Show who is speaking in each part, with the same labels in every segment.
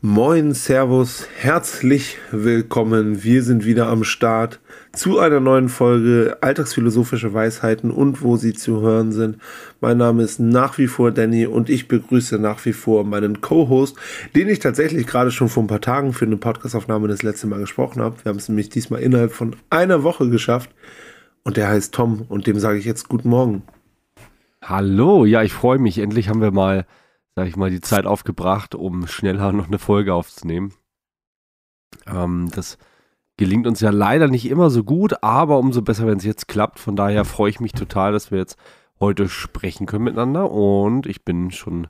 Speaker 1: Moin, Servus, herzlich willkommen. Wir sind wieder am Start zu einer neuen Folge Alltagsphilosophische Weisheiten und wo sie zu hören sind. Mein Name ist nach wie vor Danny und ich begrüße nach wie vor meinen Co-Host, den ich tatsächlich gerade schon vor ein paar Tagen für eine Podcastaufnahme das letzte Mal gesprochen habe. Wir haben es nämlich diesmal innerhalb von einer Woche geschafft und der heißt Tom und dem sage ich jetzt guten Morgen.
Speaker 2: Hallo, ja, ich freue mich. Endlich haben wir mal sag ich mal, die Zeit aufgebracht, um schneller noch eine Folge aufzunehmen. Ähm, das gelingt uns ja leider nicht immer so gut, aber umso besser, wenn es jetzt klappt. Von daher freue ich mich total, dass wir jetzt heute sprechen können miteinander und ich bin schon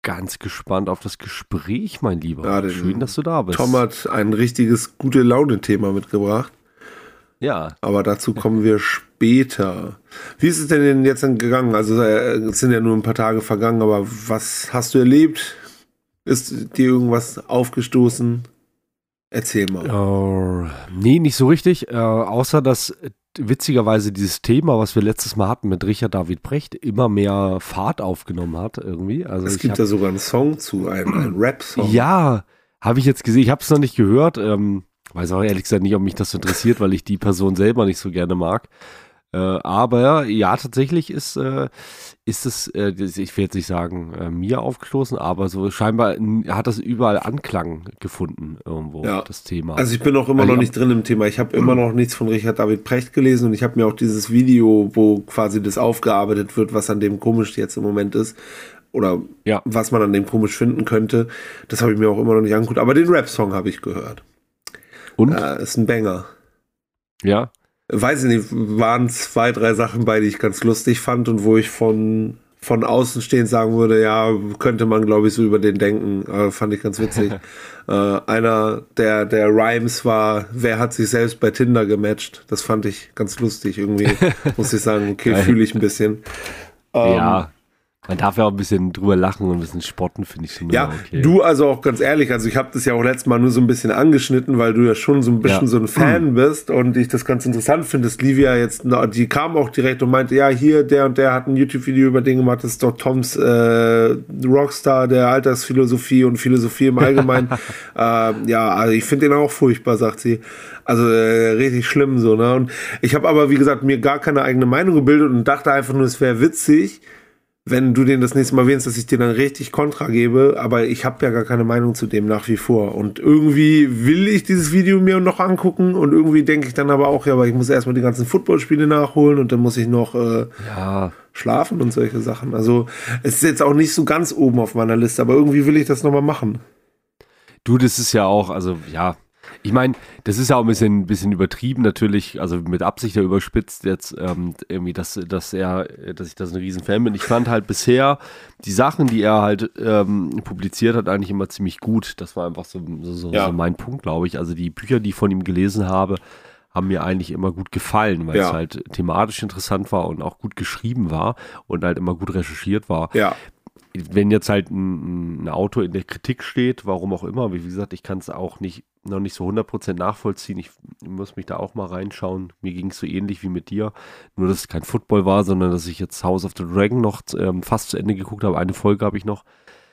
Speaker 2: ganz gespannt auf das Gespräch, mein Lieber.
Speaker 1: Ja, Schön, dass du da bist. Tom hat ein richtiges gute Laune-Thema mitgebracht. Ja. Aber dazu kommen wir später. Wie ist es denn jetzt gegangen? Also äh, es sind ja nur ein paar Tage vergangen, aber was hast du erlebt? Ist dir irgendwas aufgestoßen? Erzähl mal.
Speaker 2: Uh, nee, nicht so richtig. Uh, außer dass witzigerweise dieses Thema, was wir letztes Mal hatten mit Richard David Brecht, immer mehr Fahrt aufgenommen hat irgendwie.
Speaker 1: Also es gibt da sogar einen Song zu, einen, einen Rap-Song.
Speaker 2: Ja, habe ich jetzt gesehen. Ich habe es noch nicht gehört. Ähm, Weiß auch ehrlich gesagt nicht, ob mich das interessiert, weil ich die Person selber nicht so gerne mag. Äh, aber ja, tatsächlich ist, äh, ist es, äh, ich will jetzt nicht sagen, äh, mir aufgestoßen, aber so scheinbar hat das überall Anklang gefunden irgendwo, ja. das Thema.
Speaker 1: Also ich bin auch immer also noch nicht drin im Thema. Ich habe immer noch nichts von Richard David Precht gelesen und ich habe mir auch dieses Video, wo quasi das aufgearbeitet wird, was an dem komisch jetzt im Moment ist, oder ja. was man an dem komisch finden könnte, das habe ich mir auch immer noch nicht angeguckt. Aber den Rap-Song habe ich gehört. Und? Äh, ist ein Banger.
Speaker 2: Ja.
Speaker 1: Weiß ich nicht, waren zwei, drei Sachen bei, die ich ganz lustig fand und wo ich von, von außen stehend sagen würde, ja, könnte man, glaube ich, so über den denken. Äh, fand ich ganz witzig. äh, einer der, der Rhymes war, wer hat sich selbst bei Tinder gematcht? Das fand ich ganz lustig irgendwie. muss ich sagen, okay, fühle ich ein bisschen.
Speaker 2: Ähm, ja. Man darf ja auch ein bisschen drüber lachen und ein bisschen spotten, finde ich schon.
Speaker 1: Ja, okay. du also auch ganz ehrlich, also ich habe das ja auch letztes Mal nur so ein bisschen angeschnitten, weil du ja schon so ein bisschen ja. so ein Fan bist und ich das ganz interessant finde, dass Livia jetzt, die kam auch direkt und meinte, ja, hier, der und der hat ein YouTube-Video über den gemacht, das ist doch Toms äh, Rockstar der Alltagsphilosophie und Philosophie im Allgemeinen. äh, ja, also ich finde den auch furchtbar, sagt sie. Also äh, richtig schlimm so, ne? Und ich habe aber, wie gesagt, mir gar keine eigene Meinung gebildet und dachte einfach nur, es wäre witzig, wenn du den das nächste Mal erwähnst, dass ich dir dann richtig Kontra gebe, aber ich habe ja gar keine Meinung zu dem nach wie vor. Und irgendwie will ich dieses Video mir noch angucken und irgendwie denke ich dann aber auch, ja, aber ich muss erstmal die ganzen Footballspiele nachholen und dann muss ich noch äh, ja. schlafen und solche Sachen. Also es ist jetzt auch nicht so ganz oben auf meiner Liste, aber irgendwie will ich das nochmal machen.
Speaker 2: Du, das ist ja auch, also ja, ich meine, das ist ja auch ein bisschen, ein bisschen übertrieben natürlich, also mit Absicht ja überspitzt jetzt ähm, irgendwie, dass, dass er, dass ich das ein Riesenfan bin. Ich fand halt bisher die Sachen, die er halt ähm, publiziert hat, eigentlich immer ziemlich gut. Das war einfach so, so, so, ja. so mein Punkt, glaube ich. Also die Bücher, die ich von ihm gelesen habe, haben mir eigentlich immer gut gefallen, weil ja. es halt thematisch interessant war und auch gut geschrieben war und halt immer gut recherchiert war.
Speaker 1: Ja
Speaker 2: wenn jetzt halt ein, ein, Auto in der Kritik steht, warum auch immer, wie gesagt, ich kann es auch nicht, noch nicht so 100% nachvollziehen. Ich muss mich da auch mal reinschauen. Mir ging es so ähnlich wie mit dir. Nur, dass es kein Football war, sondern dass ich jetzt House of the Dragon noch ähm, fast zu Ende geguckt habe. Eine Folge habe ich noch.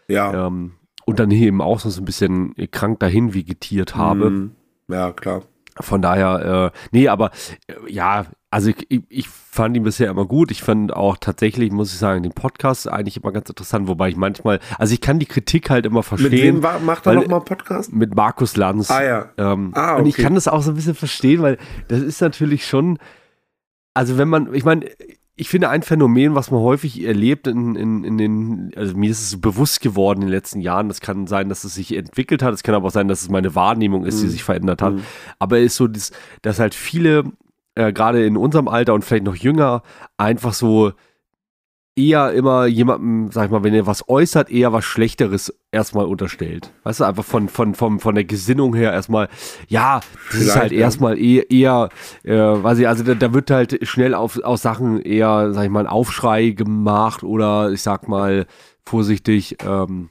Speaker 1: Ja.
Speaker 2: Ähm, und dann hier eben auch so ein bisschen krank dahin vegetiert habe.
Speaker 1: Mm, ja, klar.
Speaker 2: Von daher, äh, nee, aber äh, ja, also ich, ich, fand ihn bisher immer gut. Ich fand auch tatsächlich, muss ich sagen, den Podcast eigentlich immer ganz interessant, wobei ich manchmal, also ich kann die Kritik halt immer verstehen. Mit wem
Speaker 1: war, macht er nochmal Podcast?
Speaker 2: Mit Markus Lanz.
Speaker 1: Ah ja.
Speaker 2: Ähm, ah, okay. Und ich kann das auch so ein bisschen verstehen, weil das ist natürlich schon, also wenn man, ich meine, ich finde ein Phänomen, was man häufig erlebt in, in, in den, also mir ist es bewusst geworden in den letzten Jahren, das kann sein, dass es sich entwickelt hat, es kann aber auch sein, dass es meine Wahrnehmung ist, mhm. die sich verändert hat, mhm. aber es ist so, dass, dass halt viele äh, gerade in unserem Alter und vielleicht noch jünger, einfach so eher immer jemandem, sag ich mal, wenn er was äußert, eher was Schlechteres erstmal unterstellt. Weißt du, einfach von, von, von, von der Gesinnung her erstmal, ja, das Vielleicht, ist halt ja. erstmal eher, eher äh, weiß ich, also da, da wird halt schnell auf, aus Sachen eher, sag ich mal, ein Aufschrei gemacht oder ich sag mal vorsichtig, ähm,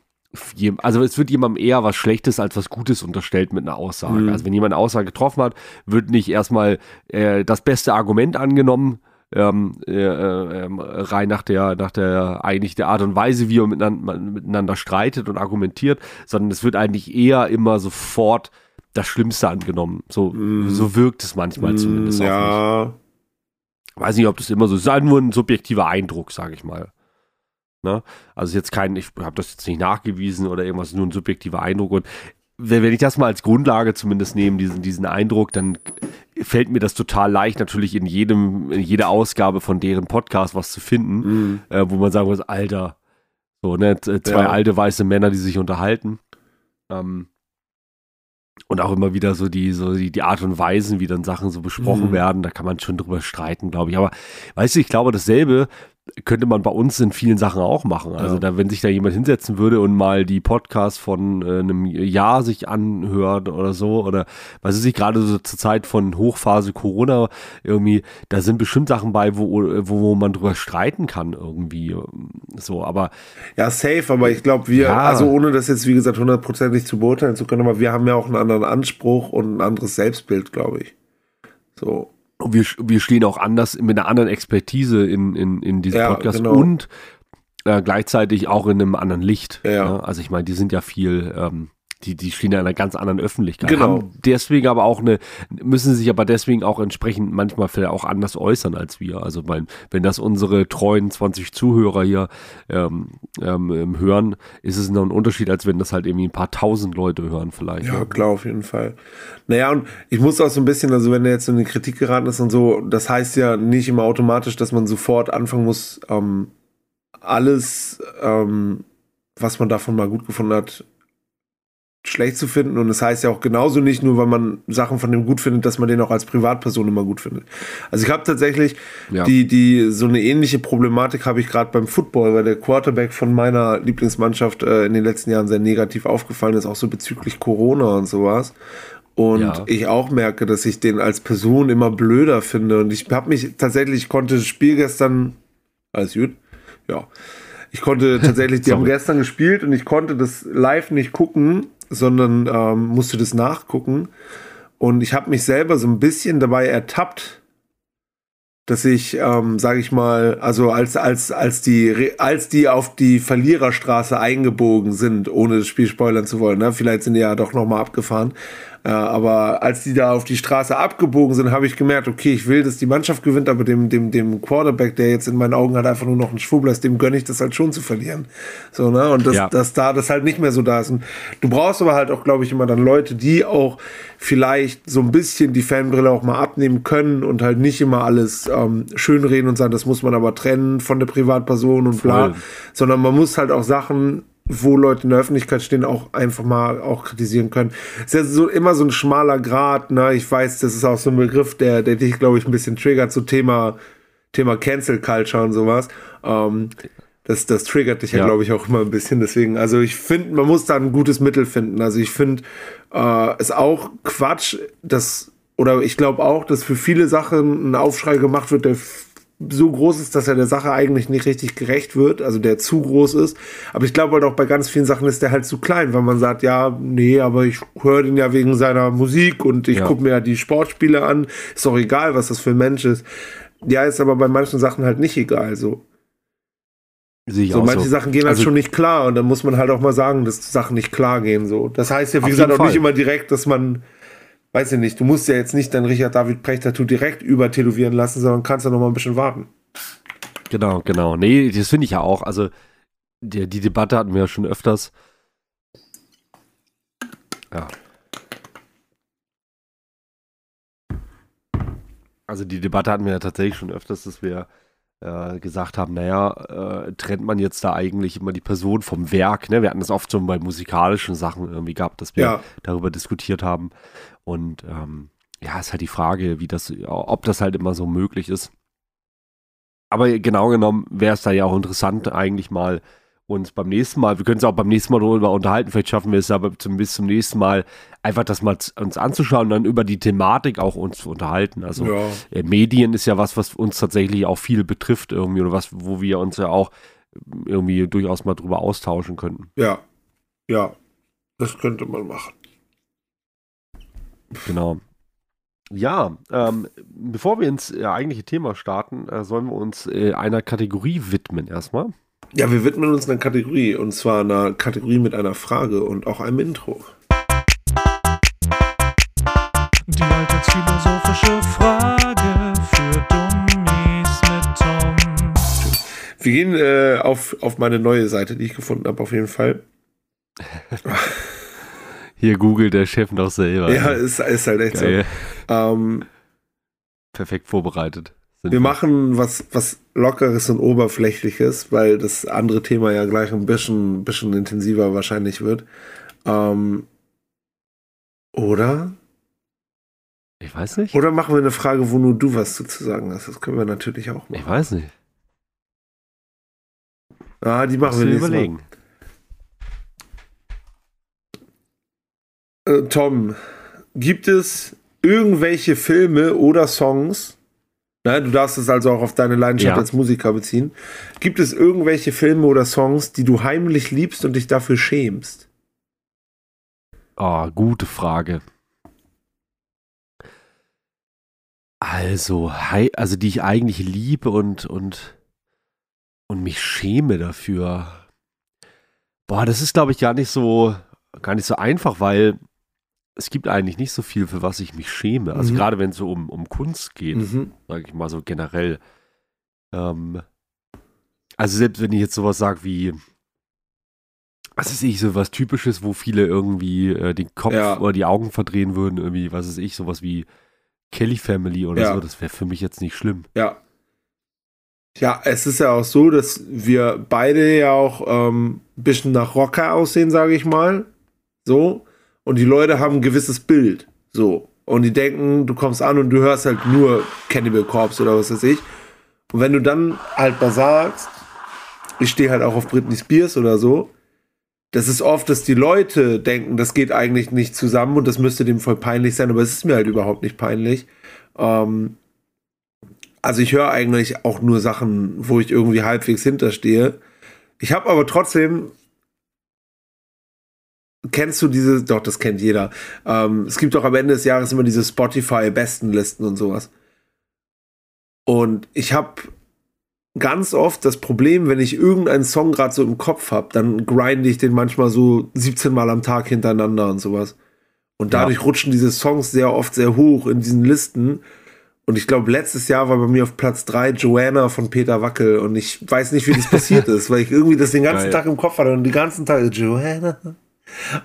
Speaker 2: also es wird jemandem eher was Schlechtes als was Gutes unterstellt mit einer Aussage. Mhm. Also wenn jemand eine Aussage getroffen hat, wird nicht erstmal äh, das beste Argument angenommen, ähm, äh, äh, rein nach der, nach der eigentlich der Art und Weise, wie er miteinander, miteinander streitet und argumentiert, sondern es wird eigentlich eher immer sofort das Schlimmste angenommen. So, mm. so wirkt es manchmal mm, zumindest.
Speaker 1: Ja.
Speaker 2: Weiß nicht, ob das immer so ist. Es ist nur ein subjektiver Eindruck, sage ich mal. Ne? Also jetzt kein, ich habe das jetzt nicht nachgewiesen oder irgendwas, nur ein subjektiver Eindruck. Und wenn, ich das mal als Grundlage zumindest nehme, diesen, diesen Eindruck, dann fällt mir das total leicht, natürlich in jedem, in jeder Ausgabe von deren Podcast was zu finden, mhm. äh, wo man sagen muss, Alter, so, ne, zwei ja. alte weiße Männer, die sich unterhalten. Ähm, und auch immer wieder so die, so die, die Art und Weisen, wie dann Sachen so besprochen mhm. werden, da kann man schon drüber streiten, glaube ich. Aber weißt du, ich glaube, dasselbe könnte man bei uns in vielen Sachen auch machen. Also ja. da, wenn sich da jemand hinsetzen würde und mal die Podcasts von äh, einem Jahr sich anhört oder so, oder was ist ich gerade so zur Zeit von Hochphase Corona irgendwie, da sind bestimmt Sachen bei, wo, wo, wo man drüber streiten kann irgendwie. So, aber.
Speaker 1: Ja, safe, aber ich glaube, wir, ja. also ohne das jetzt, wie gesagt, hundertprozentig zu beurteilen zu können, aber wir haben ja auch einen anderen Anspruch und ein anderes Selbstbild, glaube ich. So
Speaker 2: wir, wir stehen auch anders mit einer anderen Expertise in, in, in diesem ja, Podcast genau. und äh, gleichzeitig auch in einem anderen Licht. Ja. Ne? Also ich meine, die sind ja viel ähm, die, die stehen ja in einer ganz anderen Öffentlichkeit.
Speaker 1: Genau.
Speaker 2: Haben deswegen aber auch eine, müssen sich aber deswegen auch entsprechend manchmal vielleicht auch anders äußern als wir. Also mein, wenn das unsere treuen 20 Zuhörer hier ähm, ähm, hören, ist es noch ein Unterschied, als wenn das halt irgendwie ein paar tausend Leute hören vielleicht.
Speaker 1: Ja, ne? klar, auf jeden Fall. Naja, und ich muss auch so ein bisschen, also wenn der jetzt in die Kritik geraten ist und so, das heißt ja nicht immer automatisch, dass man sofort anfangen muss, ähm, alles, ähm, was man davon mal gut gefunden hat, schlecht zu finden. Und es das heißt ja auch genauso nicht nur, weil man Sachen von dem gut findet, dass man den auch als Privatperson immer gut findet. Also ich habe tatsächlich ja. die, die, so eine ähnliche Problematik habe ich gerade beim Football, weil der Quarterback von meiner Lieblingsmannschaft äh, in den letzten Jahren sehr negativ aufgefallen ist, auch so bezüglich Corona und sowas. Und ja. ich auch merke, dass ich den als Person immer blöder finde. Und ich habe mich tatsächlich, ich konnte das Spiel gestern, alles gut, ja. Ich konnte tatsächlich, die haben gestern gespielt und ich konnte das live nicht gucken, sondern ähm, musste das nachgucken. Und ich habe mich selber so ein bisschen dabei ertappt, dass ich, ähm, sage ich mal, also als als als die als die auf die Verliererstraße eingebogen sind, ohne das Spiel spoilern zu wollen, ne? vielleicht sind die ja doch noch mal abgefahren, aber als die da auf die Straße abgebogen sind, habe ich gemerkt, okay, ich will, dass die Mannschaft gewinnt, aber dem, dem, dem Quarterback, der jetzt in meinen Augen halt einfach nur noch ein Schwurbler ist, dem gönne ich das halt schon zu verlieren. So, ne? Und dass, ja. dass da das halt nicht mehr so da ist. Und du brauchst aber halt auch, glaube ich, immer dann Leute, die auch vielleicht so ein bisschen die Fanbrille auch mal abnehmen können und halt nicht immer alles ähm, schönreden und sagen, das muss man aber trennen von der Privatperson und bla, Voll. sondern man muss halt auch Sachen wo Leute in der Öffentlichkeit stehen, auch einfach mal auch kritisieren können. Es ist ja so immer so ein schmaler Grad, ne? Ich weiß, das ist auch so ein Begriff, der, der dich, glaube ich, ein bisschen triggert, so Thema, Thema Cancel Culture und sowas. Ähm, das, das triggert dich ja, ja glaube ich, auch immer ein bisschen. Deswegen, also ich finde, man muss da ein gutes Mittel finden. Also ich finde äh, es auch Quatsch, dass, oder ich glaube auch, dass für viele Sachen ein Aufschrei gemacht wird, der so groß ist, dass er der Sache eigentlich nicht richtig gerecht wird, also der zu groß ist. Aber ich glaube halt auch bei ganz vielen Sachen ist der halt zu klein, weil man sagt, ja, nee, aber ich höre den ja wegen seiner Musik und ich ja. gucke mir ja die Sportspiele an. Ist doch egal, was das für ein Mensch ist. Ja, ist aber bei manchen Sachen halt nicht egal, so. so manche so. Sachen gehen halt also, schon nicht klar und dann muss man halt auch mal sagen, dass Sachen nicht klar gehen, so. Das heißt ja, wie gesagt, auch Fall. nicht immer direkt, dass man weiß ich nicht, du musst ja jetzt nicht dein Richard David Precht Tattoo direkt übertätowieren lassen, sondern kannst ja noch mal ein bisschen warten.
Speaker 2: Genau, genau. Nee, das finde ich ja auch. Also, die, die Debatte hatten wir ja schon öfters. Ja. Also, die Debatte hatten wir ja tatsächlich schon öfters, dass wir äh, gesagt haben, naja, äh, trennt man jetzt da eigentlich immer die Person vom Werk, ne? Wir hatten das oft schon bei musikalischen Sachen irgendwie gehabt, dass wir ja. darüber diskutiert haben. Und ähm, ja, ist halt die Frage, wie das, ob das halt immer so möglich ist. Aber genau genommen wäre es da ja auch interessant, eigentlich mal uns beim nächsten Mal, wir können es auch beim nächsten Mal darüber unterhalten, vielleicht schaffen wir es aber zum, bis zum nächsten Mal einfach das mal uns anzuschauen und dann über die Thematik auch uns zu unterhalten. Also ja. äh, Medien ist ja was, was uns tatsächlich auch viel betrifft irgendwie oder was, wo wir uns ja auch irgendwie durchaus mal drüber austauschen könnten.
Speaker 1: Ja, ja, das könnte man machen.
Speaker 2: Genau. Ja, ähm, bevor wir ins äh, eigentliche Thema starten, äh, sollen wir uns äh, einer Kategorie widmen erstmal.
Speaker 1: Ja, wir widmen uns einer Kategorie und zwar einer Kategorie mit einer Frage und auch einem Intro.
Speaker 3: Die alltagsphilosophische Frage für Dummies mit Tom.
Speaker 1: Wir gehen äh, auf, auf meine neue Seite, die ich gefunden habe, auf jeden Fall.
Speaker 2: Hier googelt der Chef noch selber.
Speaker 1: Ja, ist, ist halt echt
Speaker 2: Geil.
Speaker 1: so. Ähm,
Speaker 2: Perfekt vorbereitet.
Speaker 1: Wir machen was, was Lockeres und Oberflächliches, weil das andere Thema ja gleich ein bisschen, bisschen intensiver wahrscheinlich wird. Ähm, oder?
Speaker 2: Ich weiß nicht.
Speaker 1: Oder machen wir eine Frage, wo nur du was zu sagen hast? Das können wir natürlich auch
Speaker 2: Ich
Speaker 1: machen.
Speaker 2: weiß nicht.
Speaker 1: Ah, die machen
Speaker 2: Musst
Speaker 1: wir nächstes Mal. Äh, Tom, gibt es irgendwelche Filme oder Songs? Na, du darfst es also auch auf deine Leidenschaft
Speaker 2: Ja.
Speaker 1: als Musiker beziehen. Gibt es irgendwelche Filme oder Songs, die du heimlich liebst und dich dafür schämst?
Speaker 2: Oh, gute Frage. Also, hei- also die ich eigentlich liebe und, und, und mich schäme dafür. Boah, das ist, glaube ich, gar nicht so, gar nicht so einfach, weil es gibt eigentlich nicht so viel, für was ich mich schäme. Also
Speaker 1: Mhm.
Speaker 2: gerade wenn es so um, um Kunst geht,
Speaker 1: Mhm.
Speaker 2: sage ich mal so generell. Ähm, also selbst wenn ich jetzt sowas sage wie, was ist ich, so was Typisches, wo viele irgendwie äh, den Kopf
Speaker 1: Ja.
Speaker 2: oder die Augen verdrehen würden, irgendwie, was ist ich, sowas wie Kelly Family oder
Speaker 1: Ja.
Speaker 2: so, das wäre für mich jetzt nicht schlimm.
Speaker 1: Ja. Ja, es ist ja auch so, dass wir beide ja auch ähm, ein bisschen nach Rocker aussehen, sage ich mal. So. Und die Leute haben ein gewisses Bild. So. Und die denken, du kommst an und du hörst halt nur Cannibal Corpse oder was weiß ich. Und wenn du dann halt mal sagst, ich stehe halt auch auf Britney Spears oder so, das ist oft, dass die Leute denken, das geht eigentlich nicht zusammen und das müsste dem voll peinlich sein, aber es ist mir halt überhaupt nicht peinlich. Ähm, also ich höre eigentlich auch nur Sachen, wo ich irgendwie halbwegs hinterstehe. Ich habe aber trotzdem. Kennst du diese? Doch, das kennt jeder. Ähm, es gibt doch am Ende des Jahres immer diese Spotify-Bestenlisten und sowas. Und ich habe ganz oft das Problem, wenn ich irgendeinen Song gerade so im Kopf habe, dann grinde ich den manchmal so 17 Mal am Tag hintereinander und sowas. Und dadurch
Speaker 2: Ja.
Speaker 1: rutschen diese Songs sehr oft sehr hoch in diesen Listen. Und ich glaube, letztes Jahr war bei mir auf Platz 3 Joanna von Peter Wackel. Und ich weiß nicht, wie das passiert ist, weil ich irgendwie das den ganzen
Speaker 2: Geil.
Speaker 1: Tag im Kopf hatte und die ganzen Tage Joanna.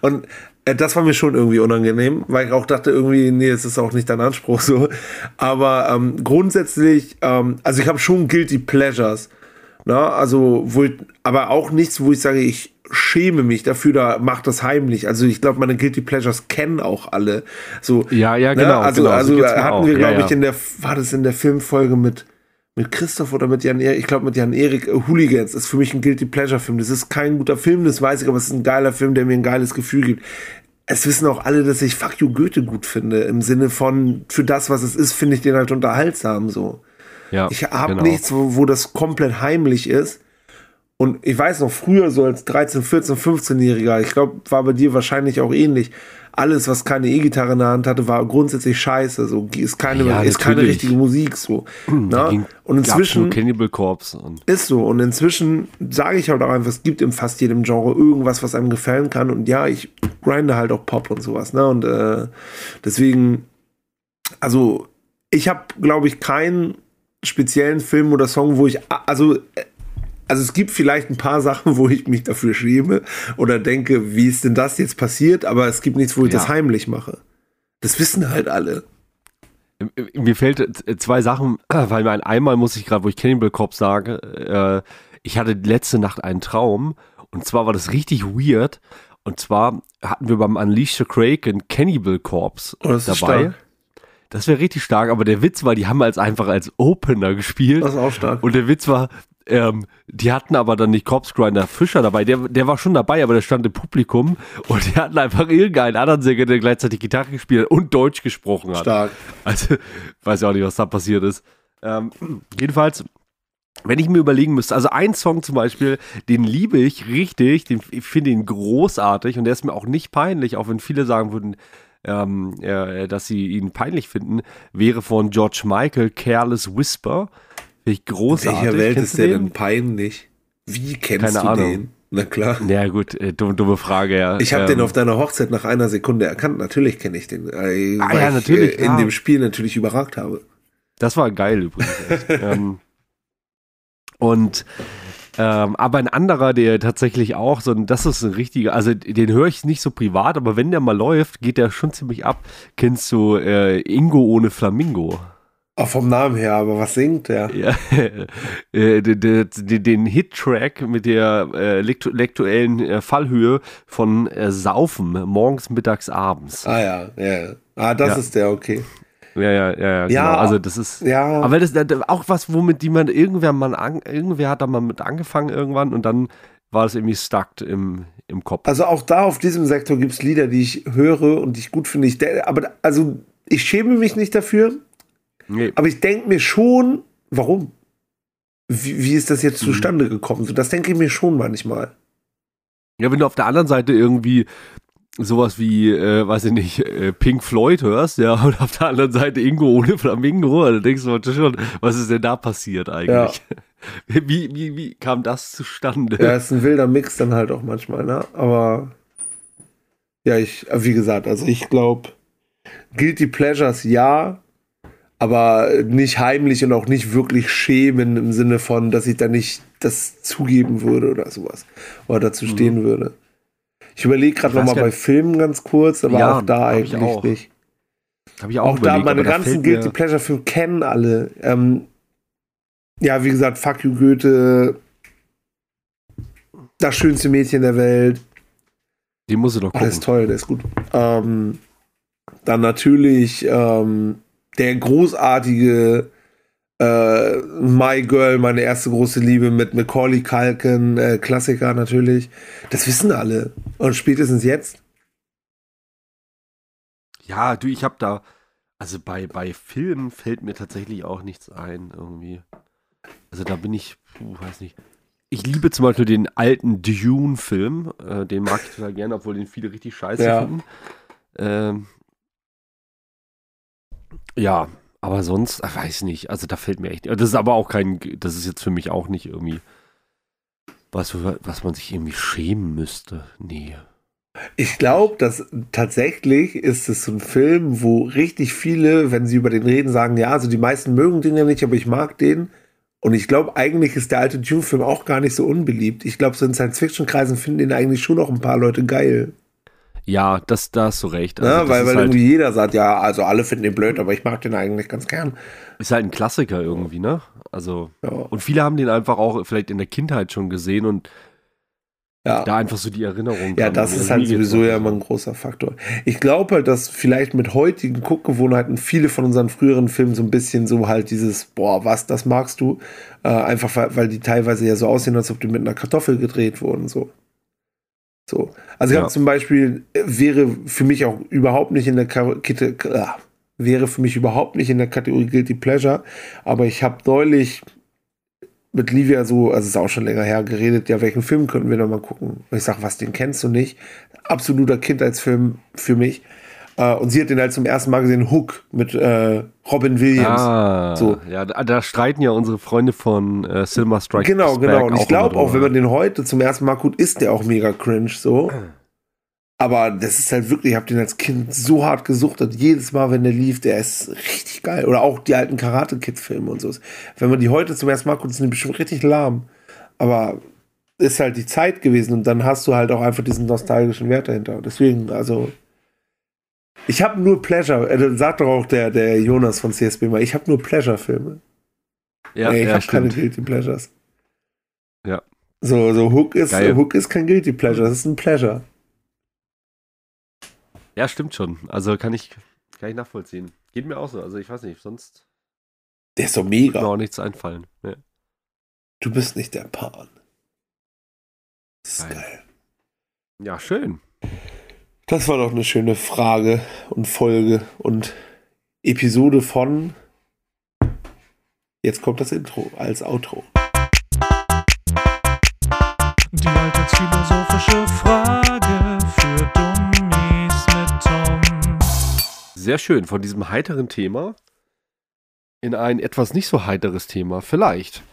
Speaker 1: Und äh, das war mir schon irgendwie unangenehm, weil ich auch dachte, irgendwie, nee, es ist auch nicht dein Anspruch so. Aber ähm, grundsätzlich, ähm, also ich habe schon Guilty Pleasures. Na, also, wo ich, aber auch nichts, wo ich sage, ich schäme mich dafür, da macht das heimlich. Also ich glaube, meine Guilty Pleasures kennen auch alle. So,
Speaker 2: Ja, ja,
Speaker 1: Ne?
Speaker 2: genau.
Speaker 1: Also,
Speaker 2: genau, so
Speaker 1: also hatten
Speaker 2: auch.
Speaker 1: wir,
Speaker 2: Ja,
Speaker 1: glaube
Speaker 2: ja.
Speaker 1: ich, in der, war das in der Filmfolge mit, mit Christoph oder mit Jan Erik? Ich glaube, mit Jan Erik, äh, Hooligans ist für mich ein Guilty Pleasure Film. Das ist kein guter Film, das weiß ich, aber es ist ein geiler Film, der mir ein geiles Gefühl gibt. Es wissen auch alle, dass ich Fuck You Goethe gut finde. Im Sinne von, für das, was es ist, finde ich den halt unterhaltsam so.
Speaker 2: ja,
Speaker 1: Ich habe
Speaker 2: genau.
Speaker 1: nichts, wo, wo das komplett heimlich ist. Und ich weiß noch, früher so als 13, 14, 15-Jähriger, ich glaube, war bei dir wahrscheinlich auch ähnlich. Alles, was keine E-Gitarre in der Hand hatte, war grundsätzlich scheiße. So ist keine,
Speaker 2: Ja,
Speaker 1: ist keine richtige Musik. So. Na?
Speaker 2: ging-
Speaker 1: Und inzwischen
Speaker 2: Cannibal Corpse und
Speaker 1: ist so. Und inzwischen sage ich halt auch einfach, es gibt in fast jedem Genre irgendwas, was einem gefallen kann. Und ja, ich grinde halt auch Pop und sowas. Ne? Und äh, deswegen, also ich habe, glaube ich, keinen speziellen Film oder Song, wo ich, also, äh, also es gibt vielleicht ein paar Sachen, wo ich mich dafür schäme oder denke, wie ist denn das jetzt passiert? Aber es gibt nichts, wo ich
Speaker 2: Ja.
Speaker 1: das heimlich mache. Das wissen halt alle.
Speaker 2: Mir fällt äh, zwei Sachen, weil mein einmal muss ich gerade, wo ich Cannibal Corpse sage, äh, ich hatte letzte Nacht einen Traum und zwar war das richtig weird und zwar hatten wir beim Unleash the Kraken Cannibal Corpse
Speaker 1: Oh, das ist
Speaker 2: dabei. Das wäre richtig stark, aber der Witz war, die haben als einfach als Opener gespielt
Speaker 1: Das ist auch stark.
Speaker 2: und der Witz war, ähm, die hatten aber dann nicht Corpse Grinder Fischer dabei. Der, der war schon dabei, aber der stand im Publikum und die hatten einfach irgendeinen anderen Sänger, der gleichzeitig Gitarre gespielt hat und Deutsch gesprochen hat.
Speaker 1: stark.
Speaker 2: Also, weiß ja auch nicht, was da passiert ist. Ähm, jedenfalls, wenn ich mir überlegen müsste, also ein Song zum Beispiel, den liebe ich richtig, den, ich finde ihn großartig und der ist mir auch nicht peinlich, auch wenn viele sagen würden, ähm, äh, dass sie ihn peinlich finden, wäre von George Michael Careless Whisper. Finde ich
Speaker 1: In
Speaker 2: großartig.
Speaker 1: welcher Welt
Speaker 2: Kennst
Speaker 1: ist der
Speaker 2: den?
Speaker 1: denn peinlich? Wie kennst
Speaker 2: Keine
Speaker 1: du
Speaker 2: Ahnung.
Speaker 1: den? Na klar.
Speaker 2: Ja, gut, äh, dumme, dumme Frage, ja.
Speaker 1: Ich habe
Speaker 2: Ähm,
Speaker 1: den auf deiner Hochzeit nach einer Sekunde erkannt. Natürlich kenne ich den. Äh,
Speaker 2: Ah, ja,
Speaker 1: ich,
Speaker 2: natürlich,
Speaker 1: äh, in dem Spiel natürlich überragt habe.
Speaker 2: Das war geil übrigens. ähm, und ähm, aber ein anderer, der tatsächlich auch so, ein- das ist ein richtiger, also den höre ich nicht so privat, aber wenn der mal läuft, geht der schon ziemlich ab. Kennst du äh, Ingo ohne Flamingo?
Speaker 1: Auch vom Namen her, aber was singt der?
Speaker 2: Ja, äh, de- de- de- den Hit-Track mit der äh, lektu- lektuellen äh, Fallhöhe von äh, Saufen, morgens, mittags, abends.
Speaker 1: Ah ja, ja. Ah, das
Speaker 2: Ja.
Speaker 1: ist der, okay.
Speaker 2: Ja, ja, ja, ja, genau. Also das ist.
Speaker 1: Ja,
Speaker 2: Aber das ist auch was, womit die man irgendwer mal an, irgendwer hat da mal mit angefangen irgendwann und dann war es irgendwie stuck im, im Kopf.
Speaker 1: also auch da auf diesem Sektor gibt es Lieder, die ich höre und die ich gut finde. Ich, aber also ich schäme mich nicht dafür,
Speaker 2: Nee.
Speaker 1: aber ich denke mir schon, warum? Wie, wie ist das jetzt
Speaker 2: Mhm.
Speaker 1: zustande gekommen? So, das denke ich mir schon manchmal.
Speaker 2: Ja, wenn du auf der anderen Seite irgendwie sowas wie, äh, weiß ich nicht, äh, Pink Floyd hörst, ja, und auf der anderen Seite Ingo ohne Flamingo, dann denkst du schon, was ist denn da passiert eigentlich? Wie, wie, wie kam das zustande?
Speaker 1: Ja, ist ein wilder Mix dann halt auch manchmal, ne? Aber ja, ich, wie gesagt, also ich glaube, Guilty Pleasures ja, aber nicht heimlich und auch nicht wirklich schämen im Sinne von, dass ich da nicht das zugeben würde oder sowas. Oder dazu stehen würde. Ich überlege gerade
Speaker 2: Mhm.
Speaker 1: Nochmal bei Filmen ganz kurz, aber
Speaker 2: Ja,
Speaker 1: auch da
Speaker 2: hab ich
Speaker 1: eigentlich
Speaker 2: auch.
Speaker 1: nicht.
Speaker 2: Habe ich auch,
Speaker 1: Auch da,
Speaker 2: überlegt,
Speaker 1: meine
Speaker 2: da
Speaker 1: ganzen
Speaker 2: fällt
Speaker 1: Guilty Pleasure Filme kennen alle. Ähm, ja, wie gesagt, Fuck You Goethe, das schönste Mädchen der Welt.
Speaker 2: Die musst du doch
Speaker 1: Oh, der
Speaker 2: gucken.
Speaker 1: ist toll, der ist gut. Ähm, dann natürlich ähm, der großartige äh, My Girl, meine erste große Liebe mit Macaulay Culkin, äh, Klassiker natürlich. Das wissen alle. Und spätestens jetzt.
Speaker 2: Ja, du, ich habe da, also bei, bei Filmen fällt mir tatsächlich auch nichts ein, irgendwie. Also da bin ich, puh, weiß nicht. Ich liebe zum Beispiel den alten Dune-Film, äh, den mag ich total gerne, obwohl den viele richtig scheiße
Speaker 1: Ja.
Speaker 2: finden. Ähm, ja, aber sonst, ach, weiß nicht, also da fällt mir echt, das ist aber auch kein, das ist jetzt für mich auch nicht irgendwie was, was man sich irgendwie schämen müsste. Nee.
Speaker 1: Ich glaube, dass tatsächlich ist es so ein Film, wo richtig viele, wenn sie über den reden, sagen, ja, also die meisten mögen den ja nicht, aber ich mag den. Und ich glaube, eigentlich ist der alte Dune-Film auch gar nicht so unbeliebt. Ich glaube, so in Science-Fiction-Kreisen finden den eigentlich schon noch ein paar Leute geil.
Speaker 2: Ja, das, da hast du recht.
Speaker 1: Ne?
Speaker 2: Also das
Speaker 1: Weil,
Speaker 2: ist
Speaker 1: weil
Speaker 2: halt-
Speaker 1: irgendwie jeder sagt, ja, also alle finden den blöd, aber ich mag den eigentlich ganz gern.
Speaker 2: Ist halt ein Klassiker irgendwie, ne? Also,
Speaker 1: Ja.
Speaker 2: und viele haben den einfach auch vielleicht in der Kindheit schon gesehen und
Speaker 1: Ja.
Speaker 2: da einfach so die Erinnerung.
Speaker 1: Ja, das
Speaker 2: Also
Speaker 1: ist halt sowieso ja immer ein großer Faktor. Ich glaube halt, dass vielleicht mit heutigen Guckgewohnheiten viele von unseren früheren Filmen so ein bisschen so halt dieses, boah, was, das magst du, äh, einfach weil, weil die teilweise ja so aussehen, als ob die mit einer Kartoffel gedreht wurden, so. So. Also ich
Speaker 2: Ja.
Speaker 1: habe zum Beispiel, äh, wäre für mich auch überhaupt nicht in der Kette, äh, wäre für mich überhaupt nicht in der Kategorie Guilty Pleasure, aber ich habe neulich mit Livia so, also es ist auch schon länger her, geredet, ja, welchen Film könnten wir noch mal gucken? Und ich sage, was, den kennst du nicht? Absoluter Kindheitsfilm für mich. Äh, und sie hat den halt zum ersten Mal gesehen, Hook mit äh, Robin Williams.
Speaker 2: Ah,
Speaker 1: So.
Speaker 2: ja, da, da streiten ja unsere Freunde von äh, Cinema Strike
Speaker 1: Genau, genau. Und ich glaube auch, wenn man den heute zum ersten Mal guckt, ist der auch mega cringe so. Aber das ist halt wirklich, ich habe den als Kind so hart gesuchtet. Jedes Mal, wenn der lief, der ist richtig geil. Oder auch die alten Karate-Kid-Filme und so. Wenn man die heute zum ersten Mal guckt, sind die bestimmt richtig lahm. Aber ist halt die Zeit gewesen und dann hast du halt auch einfach diesen nostalgischen Wert dahinter. Deswegen, also. Ich habe nur Pleasure, äh, das sagt doch auch der, der Jonas von CSB mal, ich habe nur Pleasure-Filme.
Speaker 2: ja,
Speaker 1: Ey, ich
Speaker 2: ja,
Speaker 1: habe keine. Guilty Pleasures.
Speaker 2: Ja.
Speaker 1: So, so Hook ist,
Speaker 2: Geil.
Speaker 1: Hook ist kein Guilty Pleasure, das ist ein Pleasure.
Speaker 2: ja, stimmt schon. Also kann ich, kann ich nachvollziehen. Geht mir auch so. Also ich weiß nicht, sonst
Speaker 1: Der ist doch
Speaker 2: wird mir
Speaker 1: mega.
Speaker 2: auch nichts einfallen. Ja.
Speaker 1: Du bist nicht der Pan. Das ist
Speaker 2: Geil.
Speaker 1: geil.
Speaker 2: ja, schön.
Speaker 1: Das war doch eine schöne Frage und Folge und Episode von. Jetzt kommt das Intro als Outro.
Speaker 3: Die alltagsphilosophische Frage für Dummies mit Tom.
Speaker 2: sehr schön. Von diesem heiteren Thema in ein etwas nicht so heiteres Thema. Vielleicht.